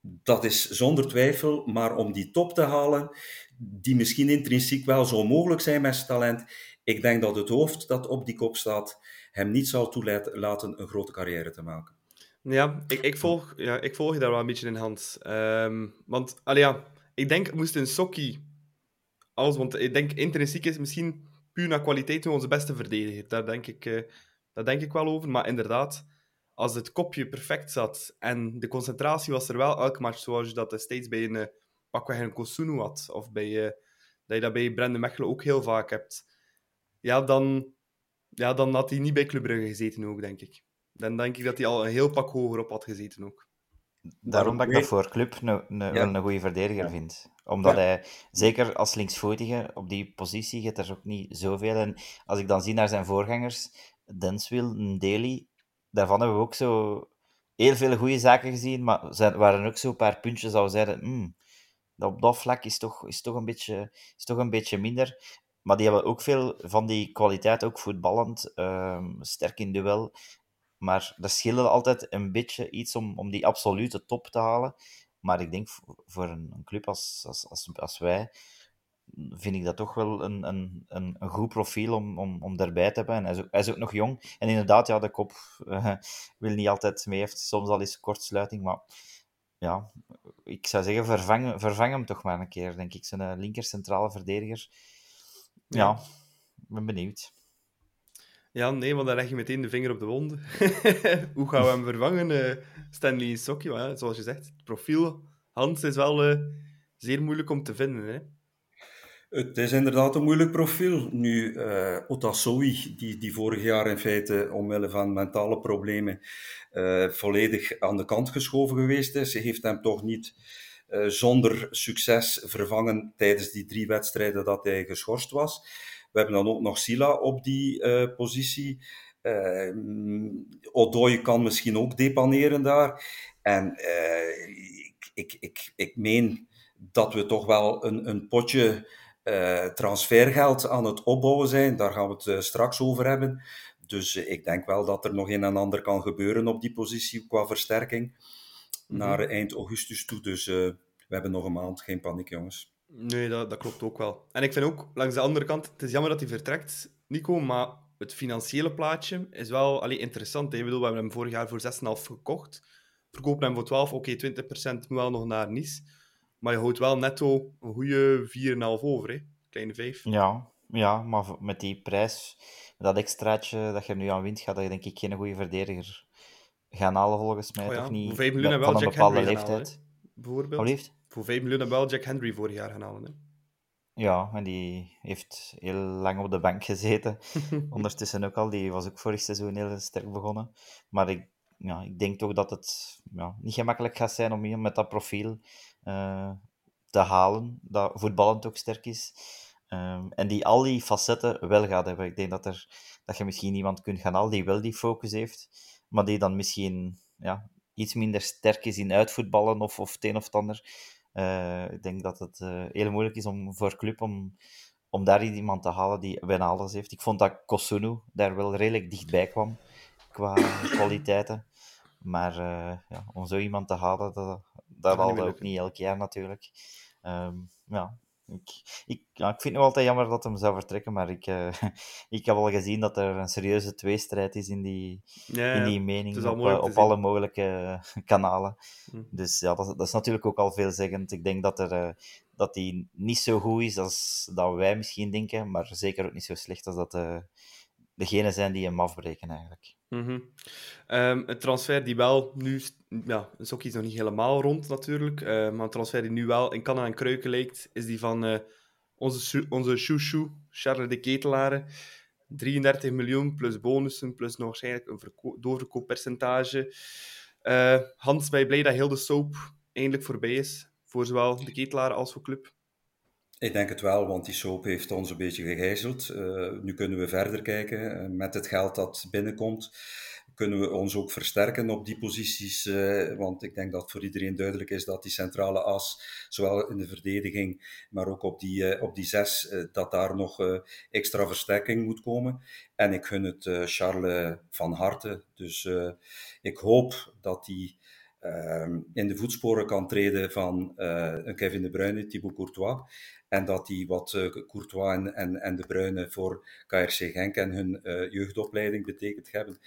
Dat is zonder twijfel, maar om die top te halen, die misschien intrinsiek wel zo mogelijk zijn met zijn talent, ik denk dat het hoofd dat op die kop staat, hem niet zal toelaten een grote carrière te maken. Ja, ik, ik, volg, ja, ik volg je daar wel een beetje in, Hans. Um, want, allee, ja, ik denk, moest een Sokkie alles, want ik denk, intrinsiek is misschien puur naar kwaliteit onze beste verdediger. Daar denk ik, uh, daar denk ik wel over. Maar inderdaad, als het kopje perfect zat en de concentratie was er wel elke match, zoals je dat steeds bij een uh, pakweg een Kosunu had, of bij, uh, dat je dat bij Brendan Mechelen ook heel vaak hebt, ja, dan, ja, dan had hij niet bij Club Brugge gezeten ook, denk ik. Dan denk ik dat hij al een heel pak hoger op had gezeten ook. Daarom dat ik dat voor club een, een, ja. een goede verdediger vind. Omdat hij, zeker als linksvoetige, op die positie gaat er ook niet zoveel. En als ik dan zie naar zijn voorgangers, Denswil, Daly, daarvan hebben we ook zo heel veel goede zaken gezien, maar er waren ook zo een paar puntjes dat we zeiden, hmm, dat op dat vlak is toch, is, toch een beetje, is toch een beetje minder. Maar die hebben ook veel van die kwaliteit, ook voetballend, um, sterk in duel. Maar er scheelde altijd een beetje iets om, om die absolute top te halen. Maar ik denk voor een, een club als, als, als, als, wij, vind ik dat toch wel een, een, een, een goed profiel om, om, om daarbij te hebben. En hij, is ook, hij is ook nog jong. En inderdaad, ja, de kop uh, wil niet altijd mee. heeft soms al eens kortsluiting. Maar ja, ik zou zeggen, vervang, vervang hem toch maar een keer, denk ik. Zijn linker centrale verdediger. Ja, ik ben benieuwd. Ja, nee, want dan leg je meteen de vinger op de wond. [LAUGHS] Hoe gaan we hem vervangen, uh, Stanley Sokje? Zoals je zegt, het profiel Hans is wel uh, zeer moeilijk om te vinden. Hè? Het is inderdaad een moeilijk profiel. Nu, uh, Otasowi, die, die vorig jaar in feite omwille van mentale problemen volledig aan de kant geschoven geweest is, heeft hem toch niet zonder succes vervangen tijdens die drie wedstrijden dat hij geschorst was. We hebben dan ook nog Sila op die uh, positie. Uh, Odoi kan misschien ook depaneren daar. En uh, ik, ik, ik, ik meen dat we toch wel een, een potje transfergeld aan het opbouwen zijn. Daar gaan we het straks over hebben. Dus ik denk wel dat er nog een en ander kan gebeuren op die positie qua versterking. Mm -hmm. Naar eind augustus toe. Dus we hebben nog een maand. Geen paniek, jongens. Nee, dat, dat klopt ook wel. En ik vind ook, langs de andere kant, het is jammer dat hij vertrekt, Nico, maar het financiële plaatje is wel allee, interessant. Ik bedoel, we hebben hem vorig jaar voor 6,5 gekocht. Verkopen hem voor 12, oké, okay, 20% moet wel nog naar Nice. Maar je houdt wel netto een goede 4,5 over, hè? kleine 5. Ja, ja, maar met die prijs, dat extraatje dat je nu aan wint, gaat je denk ik geen goede verdediger gaan halen volgens mij. Oh ja, toch niet? Voor 5 miljoen wel van een bepaalde Henry leeftijd. Halen, bijvoorbeeld. Voor 5 miljoen hebben wel Jack Henry vorig jaar gaan halen. Hè? Ja, en die heeft heel lang op de bank gezeten. [LAUGHS] Ondertussen ook al. Die was ook vorig seizoen heel sterk begonnen. Maar ik, ja, ik denk toch dat het ja, niet gemakkelijk gaat zijn om hier met dat profiel uh, te halen. Dat voetballend ook sterk is. Um, en die al die facetten wel gaat hebben. Ik denk dat, er, dat je misschien iemand kunt gaan halen die wel die focus heeft. Maar die dan misschien ja, iets minder sterk is in uitvoetballen of, of het een of het ander. Uh, ik denk dat het uh, heel moeilijk is om voor club om, om daar iemand te halen die bijna alles heeft. Ik vond dat Kosunu daar wel redelijk dichtbij kwam qua [COUGHS] kwaliteiten. Maar uh, ja, om zo iemand te halen, dat, dat haalde ook niet elk jaar natuurlijk. Um, ja, ik, ik, ja, ik vind het nog altijd jammer dat hem zou vertrekken, maar ik, uh, [LAUGHS] ik heb al gezien dat er een serieuze tweestrijd is in die, ja, in die mening op, uh, op alle mogelijke kanalen. Hm. Dus ja, dat, dat, is natuurlijk ook al veelzeggend. Ik denk dat, er, dat die niet zo goed is als dat wij misschien denken, maar zeker ook niet zo slecht als dat degenen zijn die hem afbreken eigenlijk. Mm -hmm. een transfer die wel nu, ja, is ook iets nog niet helemaal rond natuurlijk, uh, maar een transfer die nu wel in kannen en kruiken lijkt, is die van uh, onze, onze chouchou, Charles de Ketelaren. 33 miljoen plus bonussen, plus nog waarschijnlijk een doorverkooppercentage. Uh, Hans, ben je blij dat heel de soap eindelijk voorbij is, voor zowel de Ketelaren als voor club? Ik denk het wel, want die soap heeft ons een beetje gegijzeld. Uh, nu kunnen we verder kijken uh, met het geld dat binnenkomt kunnen we ons ook versterken op die posities. Uh, want ik denk dat voor iedereen duidelijk is dat die centrale as, zowel in de verdediging, maar ook op die, op die zes, dat daar nog extra versterking moet komen. En ik gun het Charles van harte. Dus ik hoop dat ehm, in de voetsporen kan treden van een Kevin De Bruyne, Thibaut Courtois. En dat die wat uh, Courtois en, en, De Bruyne voor KRC Genk en hun uh, jeugdopleiding betekend hebben.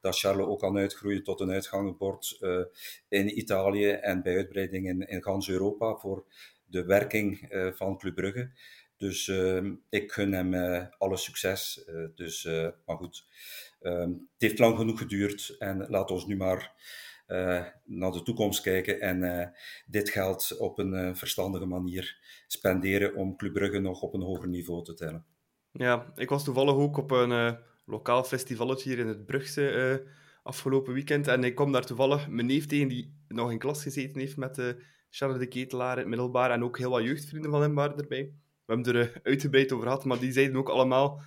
Dat Charles ook kan uitgroeien tot een uitgangbord uh, in Italië en bij uitbreiding in, in gans Europa voor de werking van Club Brugge. Dus ehm, ik gun hem alle succes. dus, maar goed, ehm, het heeft lang genoeg geduurd en laat ons nu maar naar de toekomst kijken en uh, dit geld op een uh, verstandige manier spenderen om Club Brugge nog op een hoger niveau te tellen. Ja, ik was toevallig ook op een lokaal festivalletje hier in het Brugse afgelopen weekend en ik kwam daar toevallig mijn neef tegen die nog in klas gezeten heeft met Charles de Ketelaar in het middelbaar en ook heel wat jeugdvrienden van hem waren erbij. We hebben er uitgebreid over gehad, maar die zeiden ook allemaal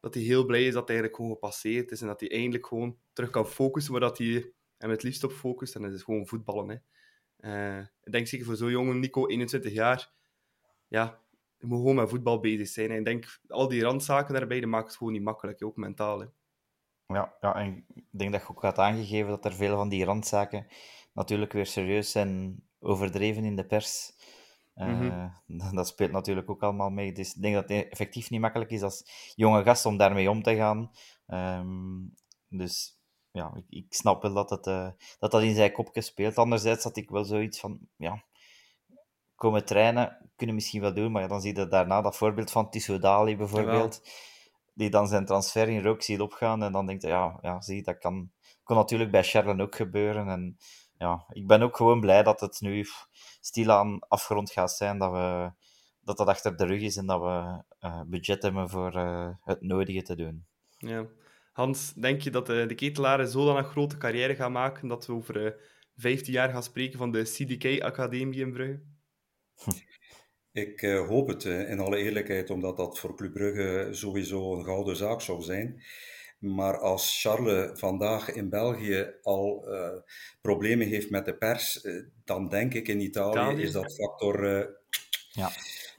dat hij heel blij is dat hij eigenlijk gewoon gepasseerd is en dat hij eindelijk gewoon terug kan focussen waar dat hij en het liefst op focust. En dat is gewoon voetballen. Hè. Uh, ik denk zeker voor zo'n jonge Nico, 21 jaar, ja, je moet gewoon met voetbal bezig zijn. En ik denk, al die randzaken daarbij, dat maakt het gewoon niet makkelijk, ook mentaal. Hè. Ja, ja, en ik denk dat je ook had aangegeven dat er veel van die randzaken natuurlijk weer serieus zijn overdreven in de pers. Uh, mm -hmm. Dat speelt natuurlijk ook allemaal mee. Dus ik denk dat het effectief niet makkelijk is als jonge gast om daarmee om te gaan. Um, dus ja, ik, ik, snap wel dat, het, uh, dat dat in zijn kopje speelt. Anderzijds had ik wel zoiets van, ja, komen trainen, kunnen misschien wel doen, maar ja, dan zie je daarna dat voorbeeld van Tissot Dali bijvoorbeeld, die dan zijn transfer in rook ziet opgaan en dan denkt hij, ja, ja, zie, dat kan, kan natuurlijk bij Sherlin ook gebeuren. En ja, ik ben ook gewoon blij dat het nu stilaan afgerond gaat zijn, dat we dat dat achter de rug is en dat we uh, budget hebben voor uh, het nodige te doen. Ja. Hans, denk je dat de, eh, de ketelaren zo dan een grote carrière gaan maken dat we over uh, eh, 15 jaar gaan spreken van de CDK-academie in Brugge? [LAUGHS] Ik uh, hoop het in alle eerlijkheid, omdat dat voor Club Brugge sowieso een gouden zaak zou zijn. Maar als Charles vandaag in België al uh, problemen heeft met de pers, uh, dan denk ik in Italië, Italië? is dat factor. ja.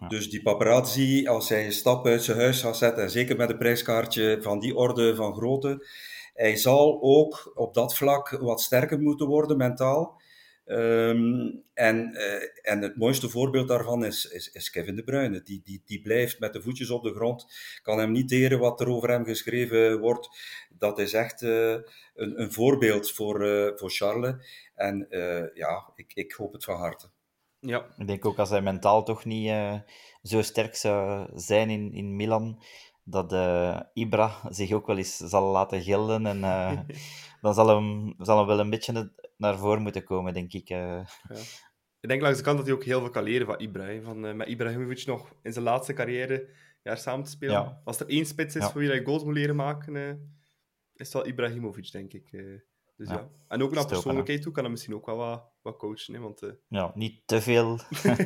Dus die paparazzi, als hij een stap uit zijn huis gaat zetten, en zeker met een prijskaartje van die orde van grootte, hij zal ook op dat vlak wat sterker moeten worden mentaal. Um, en, uh, en het mooiste voorbeeld daarvan is, is, is, Kevin De Bruyne. Die, die, die blijft met de voetjes op de grond, kan hem niet teren wat er over hem geschreven wordt. Dat is echt uh, een, een voorbeeld voor, uh, voor Charles. En ja, ik, ik hoop het van harte. Ja. Ik denk ook als hij mentaal toch niet uh, zo sterk zou zijn in, in Milan, dat uh, Ibra zich ook wel eens zal laten gelden. En uh, [LAUGHS] dan zal hem, zal hem wel een beetje naar voren moeten komen, denk ik. Ja. Ik denk langs de kant dat hij ook heel veel kan leren van Ibra. Van, met Ibrahimovic nog in zijn laatste carrière jaar samen te spelen. Ja. Als er één spits is ja. voor wie hij goals moet leren maken, is het wel Ibrahimovic, denk ik. Dus ja. ja. En ook naar persoonlijkheid toe kan hij misschien ook wel wat, wat coachen. Hè, want, uh... Ja, niet te veel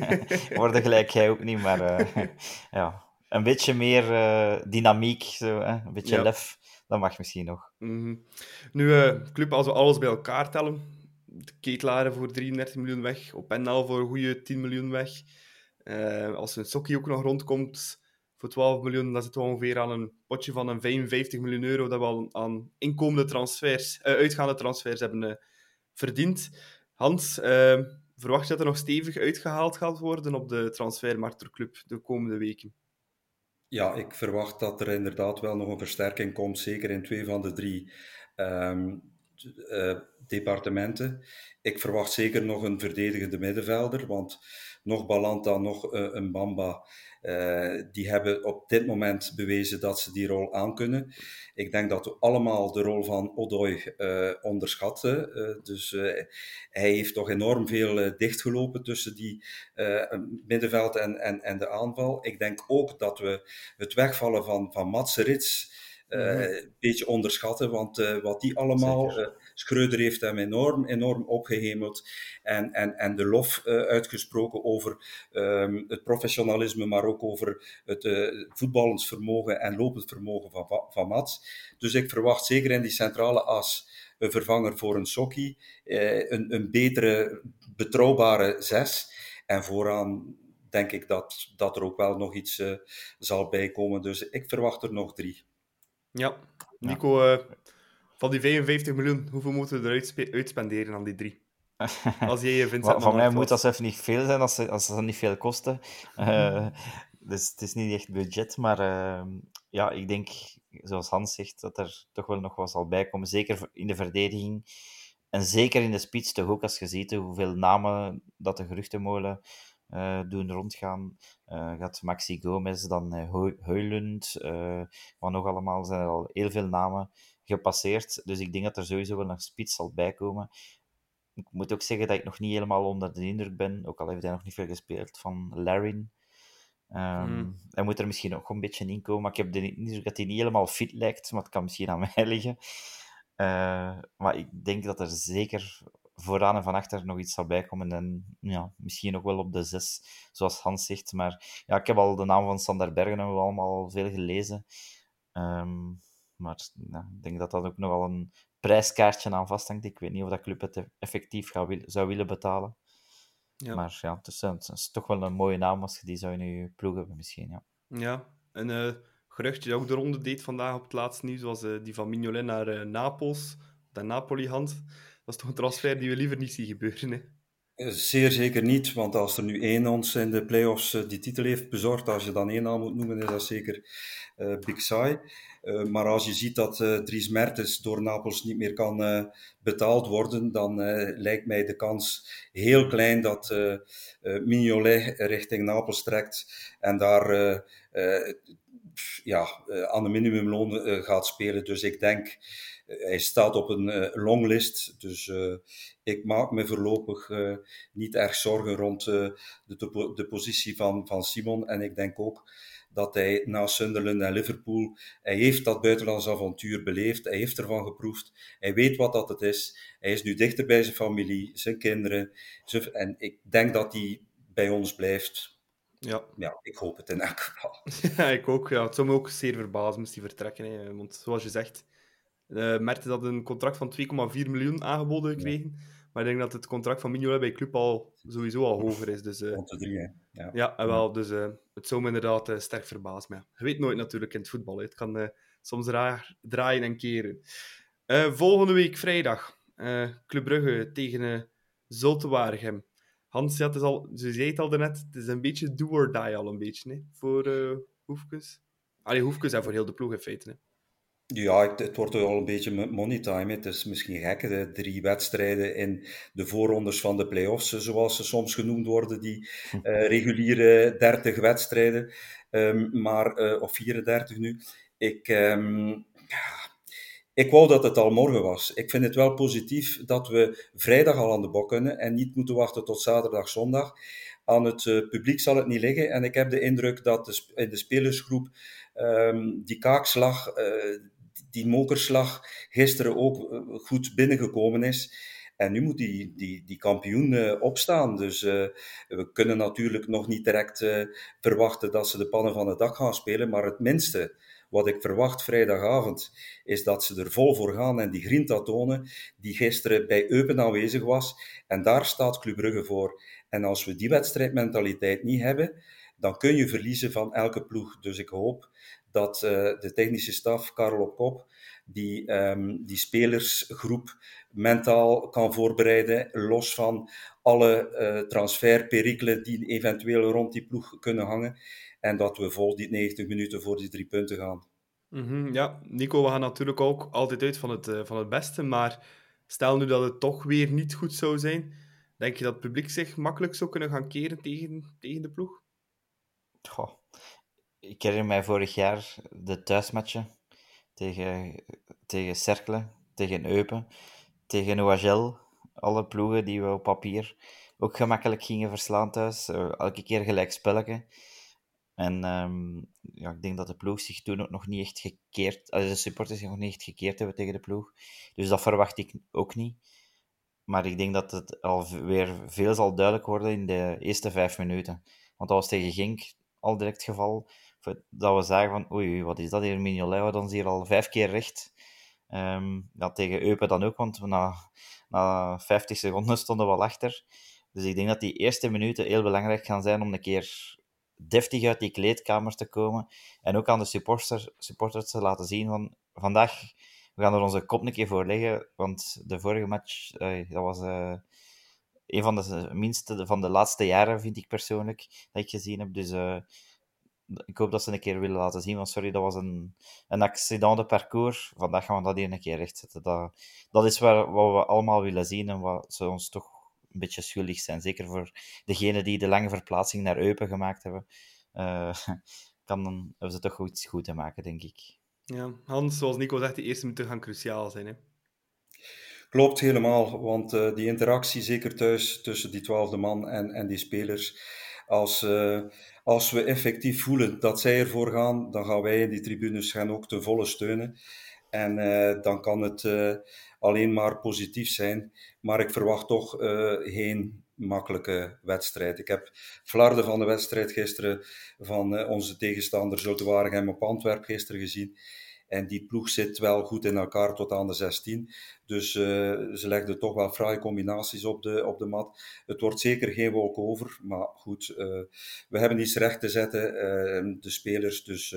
[LAUGHS] worden gelijk jij ook niet, maar uh, [LAUGHS] ja, een beetje meer uh, dynamiek, zo, hè? een beetje ja. lef, dat mag misschien nog. Mm -hmm. Nu, club, als we alles bij elkaar tellen, de Ketelaren voor 33 miljoen weg, op NL voor een goede 10 miljoen weg. als een Sokkie ook nog rondkomt, voor 12 miljoen, dan zitten we ongeveer aan een potje van een 55 miljoen euro dat we al aan inkomende transfers, uh, uitgaande transfers hebben uh, verdiend. Hans, uh, verwacht je dat er nog stevig uitgehaald gaat worden op de transfermarkt de komende weken? Ja, ik verwacht dat er inderdaad wel nog een versterking komt, zeker in twee van de drie um, departementen. Ik verwacht zeker nog een verdedigende middenvelder, want nog Balanta, nog een Bamba uh, die hebben op dit moment bewezen dat ze die rol aankunnen. Ik denk dat we allemaal de rol van Odoi uh, onderschatten. Uh, dus hij heeft toch enorm veel dichtgelopen tussen die middenveld en, en, en de aanval. Ik denk ook dat we het wegvallen van, van Mats Rits een beetje onderschatten, want wat die allemaal... Schreuder heeft hem enorm, enorm opgehemeld en, en, en de lof uitgesproken over ehm, het professionalisme, maar ook over het voetballend vermogen en lopend vermogen van, van Mats. Dus ik verwacht zeker in die centrale as een vervanger voor een Sokkie, een, een betere, betrouwbare zes. En vooraan denk ik dat, dat er ook wel nog iets zal bijkomen. Dus ik verwacht er nog drie. Ja, Nico, uh, van die 55 miljoen, hoeveel moeten we eruit uitspenderen aan die drie? [LAUGHS] Als Vincent van mij moet dat even niet veel zijn, als ze, als ze niet veel kosten. Uh, dus het is niet echt budget, maar ehm, ja, ik denk, zoals Hans zegt, dat er toch wel nog wat zal bijkomen. Zeker in de verdediging. En zeker in de spits toch ook, als je ziet hoeveel namen dat de geruchtenmolen uh, doen rondgaan. Uh, gaat Maxi Gomez, dan Heulund, wat nog allemaal, zijn er al heel veel namen gepasseerd. Dus ik denk dat er sowieso wel nog spits zal bijkomen. Ik moet ook zeggen dat ik nog niet helemaal onder de indruk ben, ook al heeft hij nog niet veel gespeeld, van Larin. Um, Hij moet er misschien nog een beetje in komen, maar ik heb de indruk dat hij niet helemaal fit lijkt, maar het kan misschien aan mij [LAUGHS] liggen. Uh, maar ik denk dat er zeker vooraan en van achter nog iets zal bijkomen. En ja, misschien ook wel op de zes, zoals Hans zegt. Maar ja, ik heb al de naam van Sander Bergen hebben we allemaal al veel gelezen. Um, maar ja, ik denk dat dat ook nogal een prijskaartje aan vasthangt. Ik weet niet of dat club het effectief gaat, zou willen betalen. Ja. Maar ja, het is, het is, toch wel een mooie naam als je die zou in je ploeg hebben misschien. Ja, ja en uh, geruchtje dat ook de ronde deed vandaag op het laatste nieuws was uh, die van Mignolet naar uh, Napels, de Napoli-hand. Dat is toch een transfer die we liever niet zien gebeuren, hè? Zeer zeker niet, want als er nu één ons in de play-offs die titel heeft bezorgd, als je dan één naam moet noemen, is dat zeker uh, Big Sai. Uh, maar als je ziet dat uh, Dries Mertens door Napels niet meer kan uh, betaald worden, dan lijkt mij de kans heel klein dat Mignolet richting Napels trekt en daar ja, aan de minimumloon gaat spelen. Dus ik denk hij staat op een uh, longlist, dus uh, ik maak me voorlopig niet erg zorgen rond de, de, de, positie van, van Simon. En ik denk ook dat hij na Sunderland en Liverpool, hij heeft dat buitenlands avontuur beleefd, hij heeft ervan geproefd, hij weet wat dat het is, hij is nu dichter bij zijn familie, zijn kinderen, en ik denk dat hij bij ons blijft. Ja. ja, ik hoop het in elk geval. [LAUGHS] Ja, ik ook. Ja. Het zou me ook zeer verbazen moest hij vertrekken. Hè. Want zoals je zegt, uh, Mertens had een contract van 2,4 miljoen aangeboden gekregen. Maar ik denk dat het contract van Mignolet bij club al sowieso al hoger is. Dus, uh, drie, ja. ja, wel, dus uh, het zou me inderdaad uh, sterk verbazen. Maar ja, je weet nooit natuurlijk in het voetbal. Hè. Het kan soms raar draaien en keren. volgende week vrijdag, Club Brugge tegen Zulte Waregem. Hans, ja, het is al, ze zei het al daarnet, het is een beetje do or die al een beetje, hè, voor Hoefkes. Allee, Hoefkes en voor heel de ploeg in feite. Hè. Ja, het, wordt al een beetje money time. Het is misschien gek, de drie wedstrijden in de voorrondes van de play-offs, zoals ze soms genoemd worden, die uh, [LAUGHS] reguliere 30 wedstrijden, um, maar, uh, of 34 nu. Ik, um, ik wou dat het al morgen was. Ik vind het wel positief dat we vrijdag al aan de bok kunnen en niet moeten wachten tot zaterdag, zondag. Aan het uh, publiek zal het niet liggen en ik heb de indruk dat de, in de spelersgroep um, die kaakslag die mokerslag gisteren ook eh, goed binnengekomen is. En nu moet die, die, die kampioen uh, opstaan. Dus we kunnen natuurlijk nog niet direct verwachten dat ze de pannen van het dak gaan spelen. Maar het minste wat ik verwacht vrijdagavond is dat ze er vol voor gaan en die grinta tonen die gisteren bij Eupen aanwezig was. En daar staat Club Brugge voor. En als we die wedstrijdmentaliteit niet hebben, dan kun je verliezen van elke ploeg. Dus ik hoop dat uh, de technische staf, Karel op kop, die, um, die spelersgroep mentaal kan voorbereiden, los van alle uh, transferperikelen die eventueel rond die ploeg kunnen hangen. En dat we vol die 90 minuten voor die drie punten gaan. Mm ja, Nico, we gaan natuurlijk ook altijd uit van het, uh, van het beste, maar stel nu dat het toch weer niet goed zou zijn, denk je dat het publiek zich makkelijk zou kunnen gaan keren tegen, tegen de ploeg? Ik herinner mij vorig jaar de thuismatchen tegen, tegen Cercle, tegen Eupen, tegen Oagel. Alle ploegen die we op papier ook gemakkelijk gingen verslaan thuis. Eh, elke keer gelijk spelletje. En ehm, ja, ik denk dat de ploeg zich toen ook nog niet echt gekeerd... Uh, de supporters zich nog niet echt gekeerd hebben tegen de ploeg. Dus dat verwacht ik ook niet. Maar ik denk dat het alweer veel zal duidelijk worden in de eerste vijf minuten. Want dat was tegen Genk al direct geval. Dat we zagen van, oei, wat is dat hier? Mignolet dan hier al vijf keer recht. Um, tegen Eupen dan ook, want na, na 50 seconden stonden we al achter. Dus ik denk dat die eerste minuten heel belangrijk gaan zijn om een keer deftig uit die kleedkamer te komen. En ook aan de supporters, supporters te laten zien van vandaag, we gaan er onze kop een keer voor leggen. Want de vorige match, uh, dat was uh, een van de minste van de laatste jaren, vind ik persoonlijk, dat ik gezien heb. Dus uh, ik hoop dat ze een keer willen laten zien. Want sorry, dat was een, een accident de parcours. Vandaag gaan we dat hier een keer rechtzetten. Dat, dat is waar, wat we allemaal willen zien en wat ze ons toch een beetje schuldig zijn. Zeker voor degenen die de lange verplaatsing naar Eupen gemaakt hebben. Uh, [LAUGHS] kan dan, hebben ze toch iets goed te maken, denk ik. Ja, Hans, zoals Nico zegt, die eerste minuten gaan cruciaal zijn. Hè? Klopt helemaal, want uh, die interactie, zeker thuis tussen die twaalfde man en, en die spelers, als, uh, als we effectief voelen dat zij ervoor gaan, dan gaan wij in die tribunes gaan ook ten volle steunen. En uh, dan kan het alleen maar positief zijn. Maar ik verwacht toch geen makkelijke wedstrijd. Ik heb flarden van de wedstrijd gisteren van onze tegenstander Zulte Waregem op Antwerp gisteren gezien. En die ploeg zit wel goed in elkaar tot aan de 16. Dus uh, ze legden toch wel fraaie combinaties op de, op de mat. Het wordt zeker geen over, Maar goed, uh, we hebben iets recht te zetten, uh, de spelers. Dus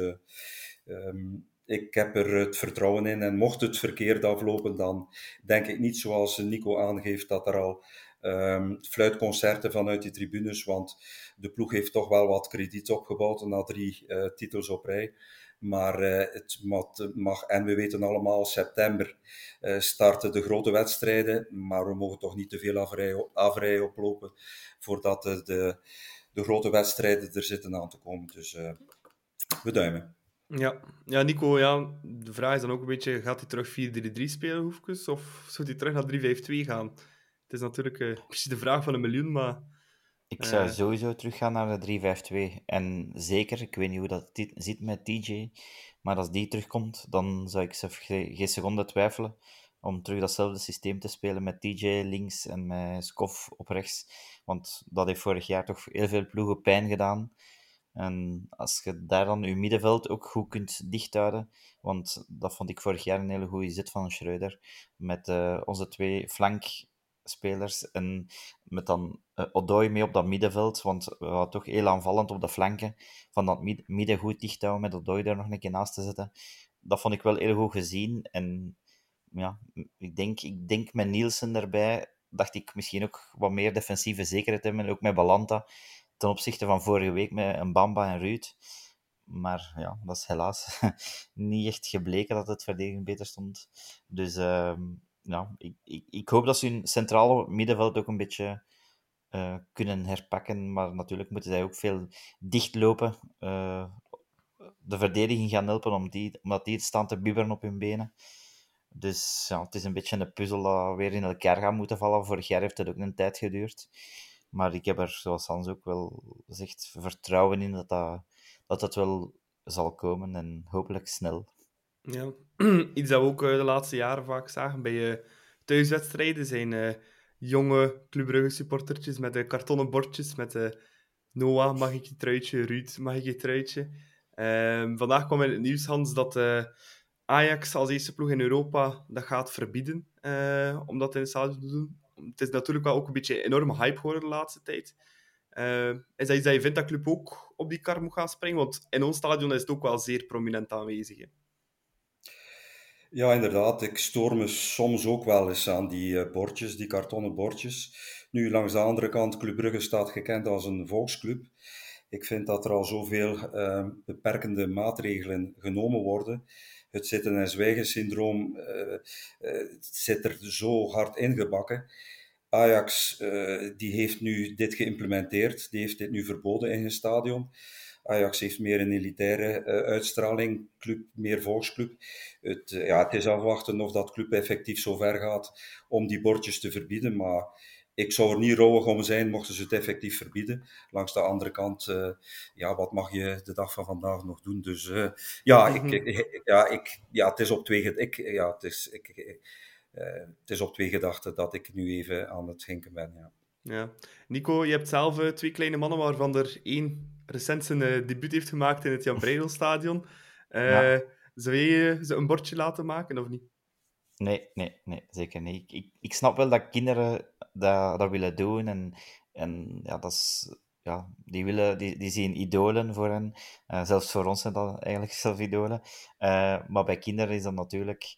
um, ik heb er het vertrouwen in. En mocht het verkeerd aflopen, dan denk ik niet zoals Nico aangeeft dat er al um, fluitconcerten vanuit die tribunes. Want de ploeg heeft toch wel wat krediet opgebouwd na drie titels op rij. Maar uh, het mag, en we weten allemaal, september uh, starten de grote wedstrijden. Maar we mogen toch niet te veel afrij oplopen voordat de, de, de, grote wedstrijden er zitten aan te komen. Dus we duimen. Ja. ja, Nico, ja, de vraag is dan ook een beetje: gaat hij terug 4-3-3 spelen, Hoefkes? Of zou hij terug naar 3-5-2 gaan? Het is natuurlijk precies de vraag van een miljoen, maar ik zou sowieso teruggaan naar de 3-5-2. En zeker, ik weet niet hoe dat zit met TJ, maar als die terugkomt, dan zou ik zelf geen seconde twijfelen om terug datzelfde systeem te spelen met TJ links en met Skof op rechts. Want dat heeft vorig jaar toch heel veel ploegen pijn gedaan. En als je daar dan je middenveld ook goed kunt dichthouden, want dat vond ik vorig jaar een hele goede zit van Schreuder, met uh, onze twee flank spelers. En met dan uh, mee op dat middenveld, want we waren toch heel aanvallend op de flanken. Van dat midden goed dicht houden, met Odoi daar nog een keer naast te zetten. Dat vond ik wel heel goed gezien. En ja, ik denk, ik denk met Nielsen erbij, dacht ik misschien ook wat meer defensieve zekerheid hebben. Ook met Balanta, ten opzichte van vorige week met een Bamba en Ruud. Maar ja, dat is helaas [LAUGHS] niet echt gebleken dat het verdediging beter stond. Dus uh, ja, ik, ik, ik, hoop dat ze hun centrale middenveld ook een beetje uh, kunnen herpakken. Maar natuurlijk moeten zij ook veel dichtlopen. Uh, de verdediging gaan helpen om die, omdat die staan te bibberen op hun benen. Dus ja, het is een beetje een puzzel dat weer in elkaar gaat moeten vallen. Vorig jaar heeft het ook een tijd geduurd. Maar ik heb er, zoals Hans ook wel zegt, vertrouwen in dat dat, dat, dat wel zal komen. En hopelijk snel. Ja, [CLEARS THROAT] iets dat we ook eh, de laatste jaren vaak zagen bij uh, thuiswedstrijden zijn uh, jonge Club Brugge supportertjes met uh, kartonnen bordjes met Noah, mag ik je truitje? Ruud, mag ik je truitje? Ehm, vandaag kwam in het nieuws, Hans, dat Ajax als eerste ploeg in Europa dat gaat verbieden om dat in het stadion te doen. Het is natuurlijk wel ook een beetje een enorme hype geworden de laatste tijd. is dat iets dat je vindt dat club ook op die kar moet gaan springen? Want in ons stadion is het ook wel zeer prominent aanwezig. Ja, inderdaad. Ik stoor me soms ook wel eens aan die uh, bordjes, die kartonnen bordjes. Nu, langs de andere kant, Club Brugge staat gekend als een volksclub. Ik vind dat er al zoveel uh, beperkende maatregelen genomen worden. Het zitten- en zwijgen-syndroom uh, zit er zo hard ingebakken. Ajax die heeft nu dit geïmplementeerd, die heeft dit nu verboden in het stadion. Ajax heeft meer een elitaire uh, uitstraling, club, meer volksclub. Het, uh, ja, het is afwachten of dat club effectief zo ver gaat om die bordjes te verbieden. Maar ik zou er niet rouwig om zijn mochten ze het effectief verbieden. Langs de andere kant, uh, ja, wat mag je de dag van vandaag nog doen? Dus ja, ik, ik, ja, ik, ja, het is op twee, ik, ja, het is, ik, het is op twee gedachten dat ik nu even aan het schenken ben. Ja. Ja. Nico, je hebt zelf twee kleine mannen waarvan er één recent zijn debuut heeft gemaakt in het Jan Breidel Stadion. Ja. Zou je ze een bordje laten maken of niet? Nee, nee, nee, zeker niet. Ik, ik, snap wel dat kinderen dat, dat willen doen. En, en ja, dat is, ja, die, willen, die, die zien idolen voor hen. Uh, zelfs voor ons zijn dat eigenlijk [LAUGHS] zelf idolen. Uh, maar bij kinderen is dat natuurlijk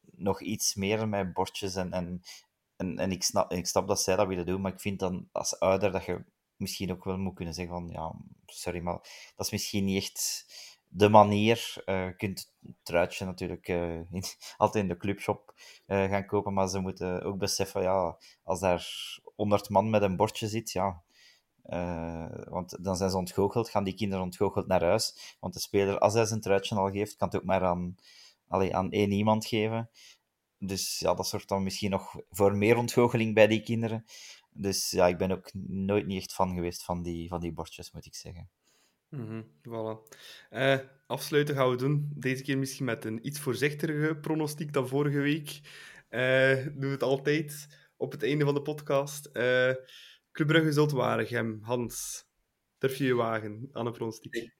nog iets meer met bordjes. En, en, en, en ik, snap, ik snap dat zij dat willen doen, maar ik vind dan als ouder dat je misschien ook wel moet kunnen zeggen van, ja, sorry, maar dat is misschien niet echt de manier. Uh, je kunt het truitje natuurlijk in, [LAUGHS] altijd in de clubshop uh, gaan kopen, maar ze moeten ook beseffen, ja, als daar 100 man met een bordje zit, ja, want dan zijn ze ontgoocheld, gaan die kinderen ontgoocheld naar huis. Want de speler, als hij zijn truitje al geeft, kan het ook maar aan, allee, aan één iemand geven. Dus ja, dat zorgt dan misschien nog voor meer ontgoocheling bij die kinderen. Dus ja, ik ben ook nooit niet echt fan geweest van die, van die bordjes, moet ik zeggen. Mm voilà. Uh, afsluiten gaan we doen. Deze keer misschien met een iets voorzichtigere pronostiek dan vorige week. Uh, doen we het altijd op het einde van de podcast. Uh, Club Brugge zult Waregem. Hans, durf je je wagen aan een pronostiek? Ik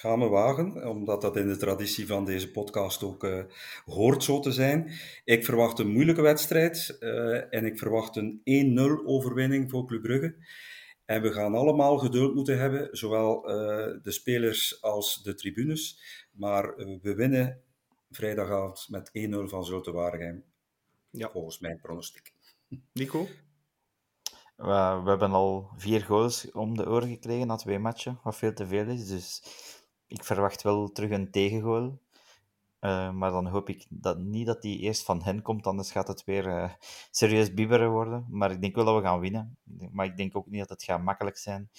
ga me wagen, omdat dat in de traditie van deze podcast ook uh, hoort zo te zijn. Ik verwacht een moeilijke wedstrijd en ik verwacht een 1-0 overwinning voor Club Brugge. En we gaan allemaal geduld moeten hebben, zowel uh, de spelers als de tribunes. Maar uh, we winnen vrijdagavond met 1-0 van Zulte Waregem. Ja. Volgens mijn pronostiek. Nico? We, we, hebben al vier goals om de oren gekregen na twee matchen, wat veel te veel is. Dus ik verwacht wel terug een tegengoal. Uh, maar dan hoop ik dat, niet dat die eerst van hen komt, anders gaat het weer uh, serieus bibberen worden. Maar ik denk wel dat we gaan winnen. Maar ik denk ook niet dat het gaat makkelijk zijn.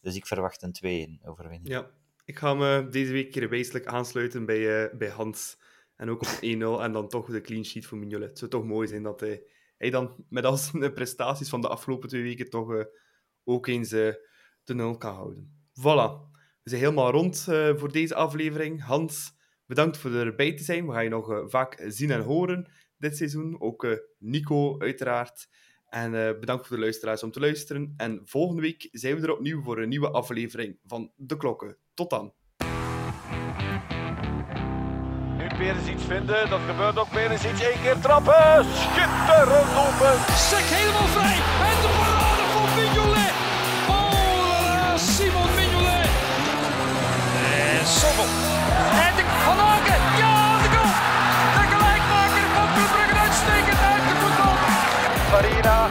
Dus ik verwacht een 2-1 overwinning. Ja, ik ga me deze week keer wezenlijk aansluiten bij, uh, bij Hans. En ook op [LAUGHS] 1-0 en dan toch de clean sheet voor Mignolet. Het zou toch mooi zijn dat hij, hij dan met al zijn prestaties van de afgelopen twee weken toch ook eens de 0 kan houden. Voilà. We zijn helemaal rond voor deze aflevering. Hans, Bedankt voor erbij te zijn. We gaan je nog uh, vaak zien en horen dit seizoen. Ook uh, Nico, uiteraard. En uh, bedankt voor de luisteraars om te luisteren. En volgende week zijn we er opnieuw voor een nieuwe aflevering van De Klokken. Tot dan. Nu iets vinden, dat gebeurt ook iets. Eén keer trappen. Schitterend lopen. Sek helemaal vrij. Sobel. En de Van Aken. Ja, de goal. De gelijkmaker van Club Brugge uitstekend uitgevoetbald. Farina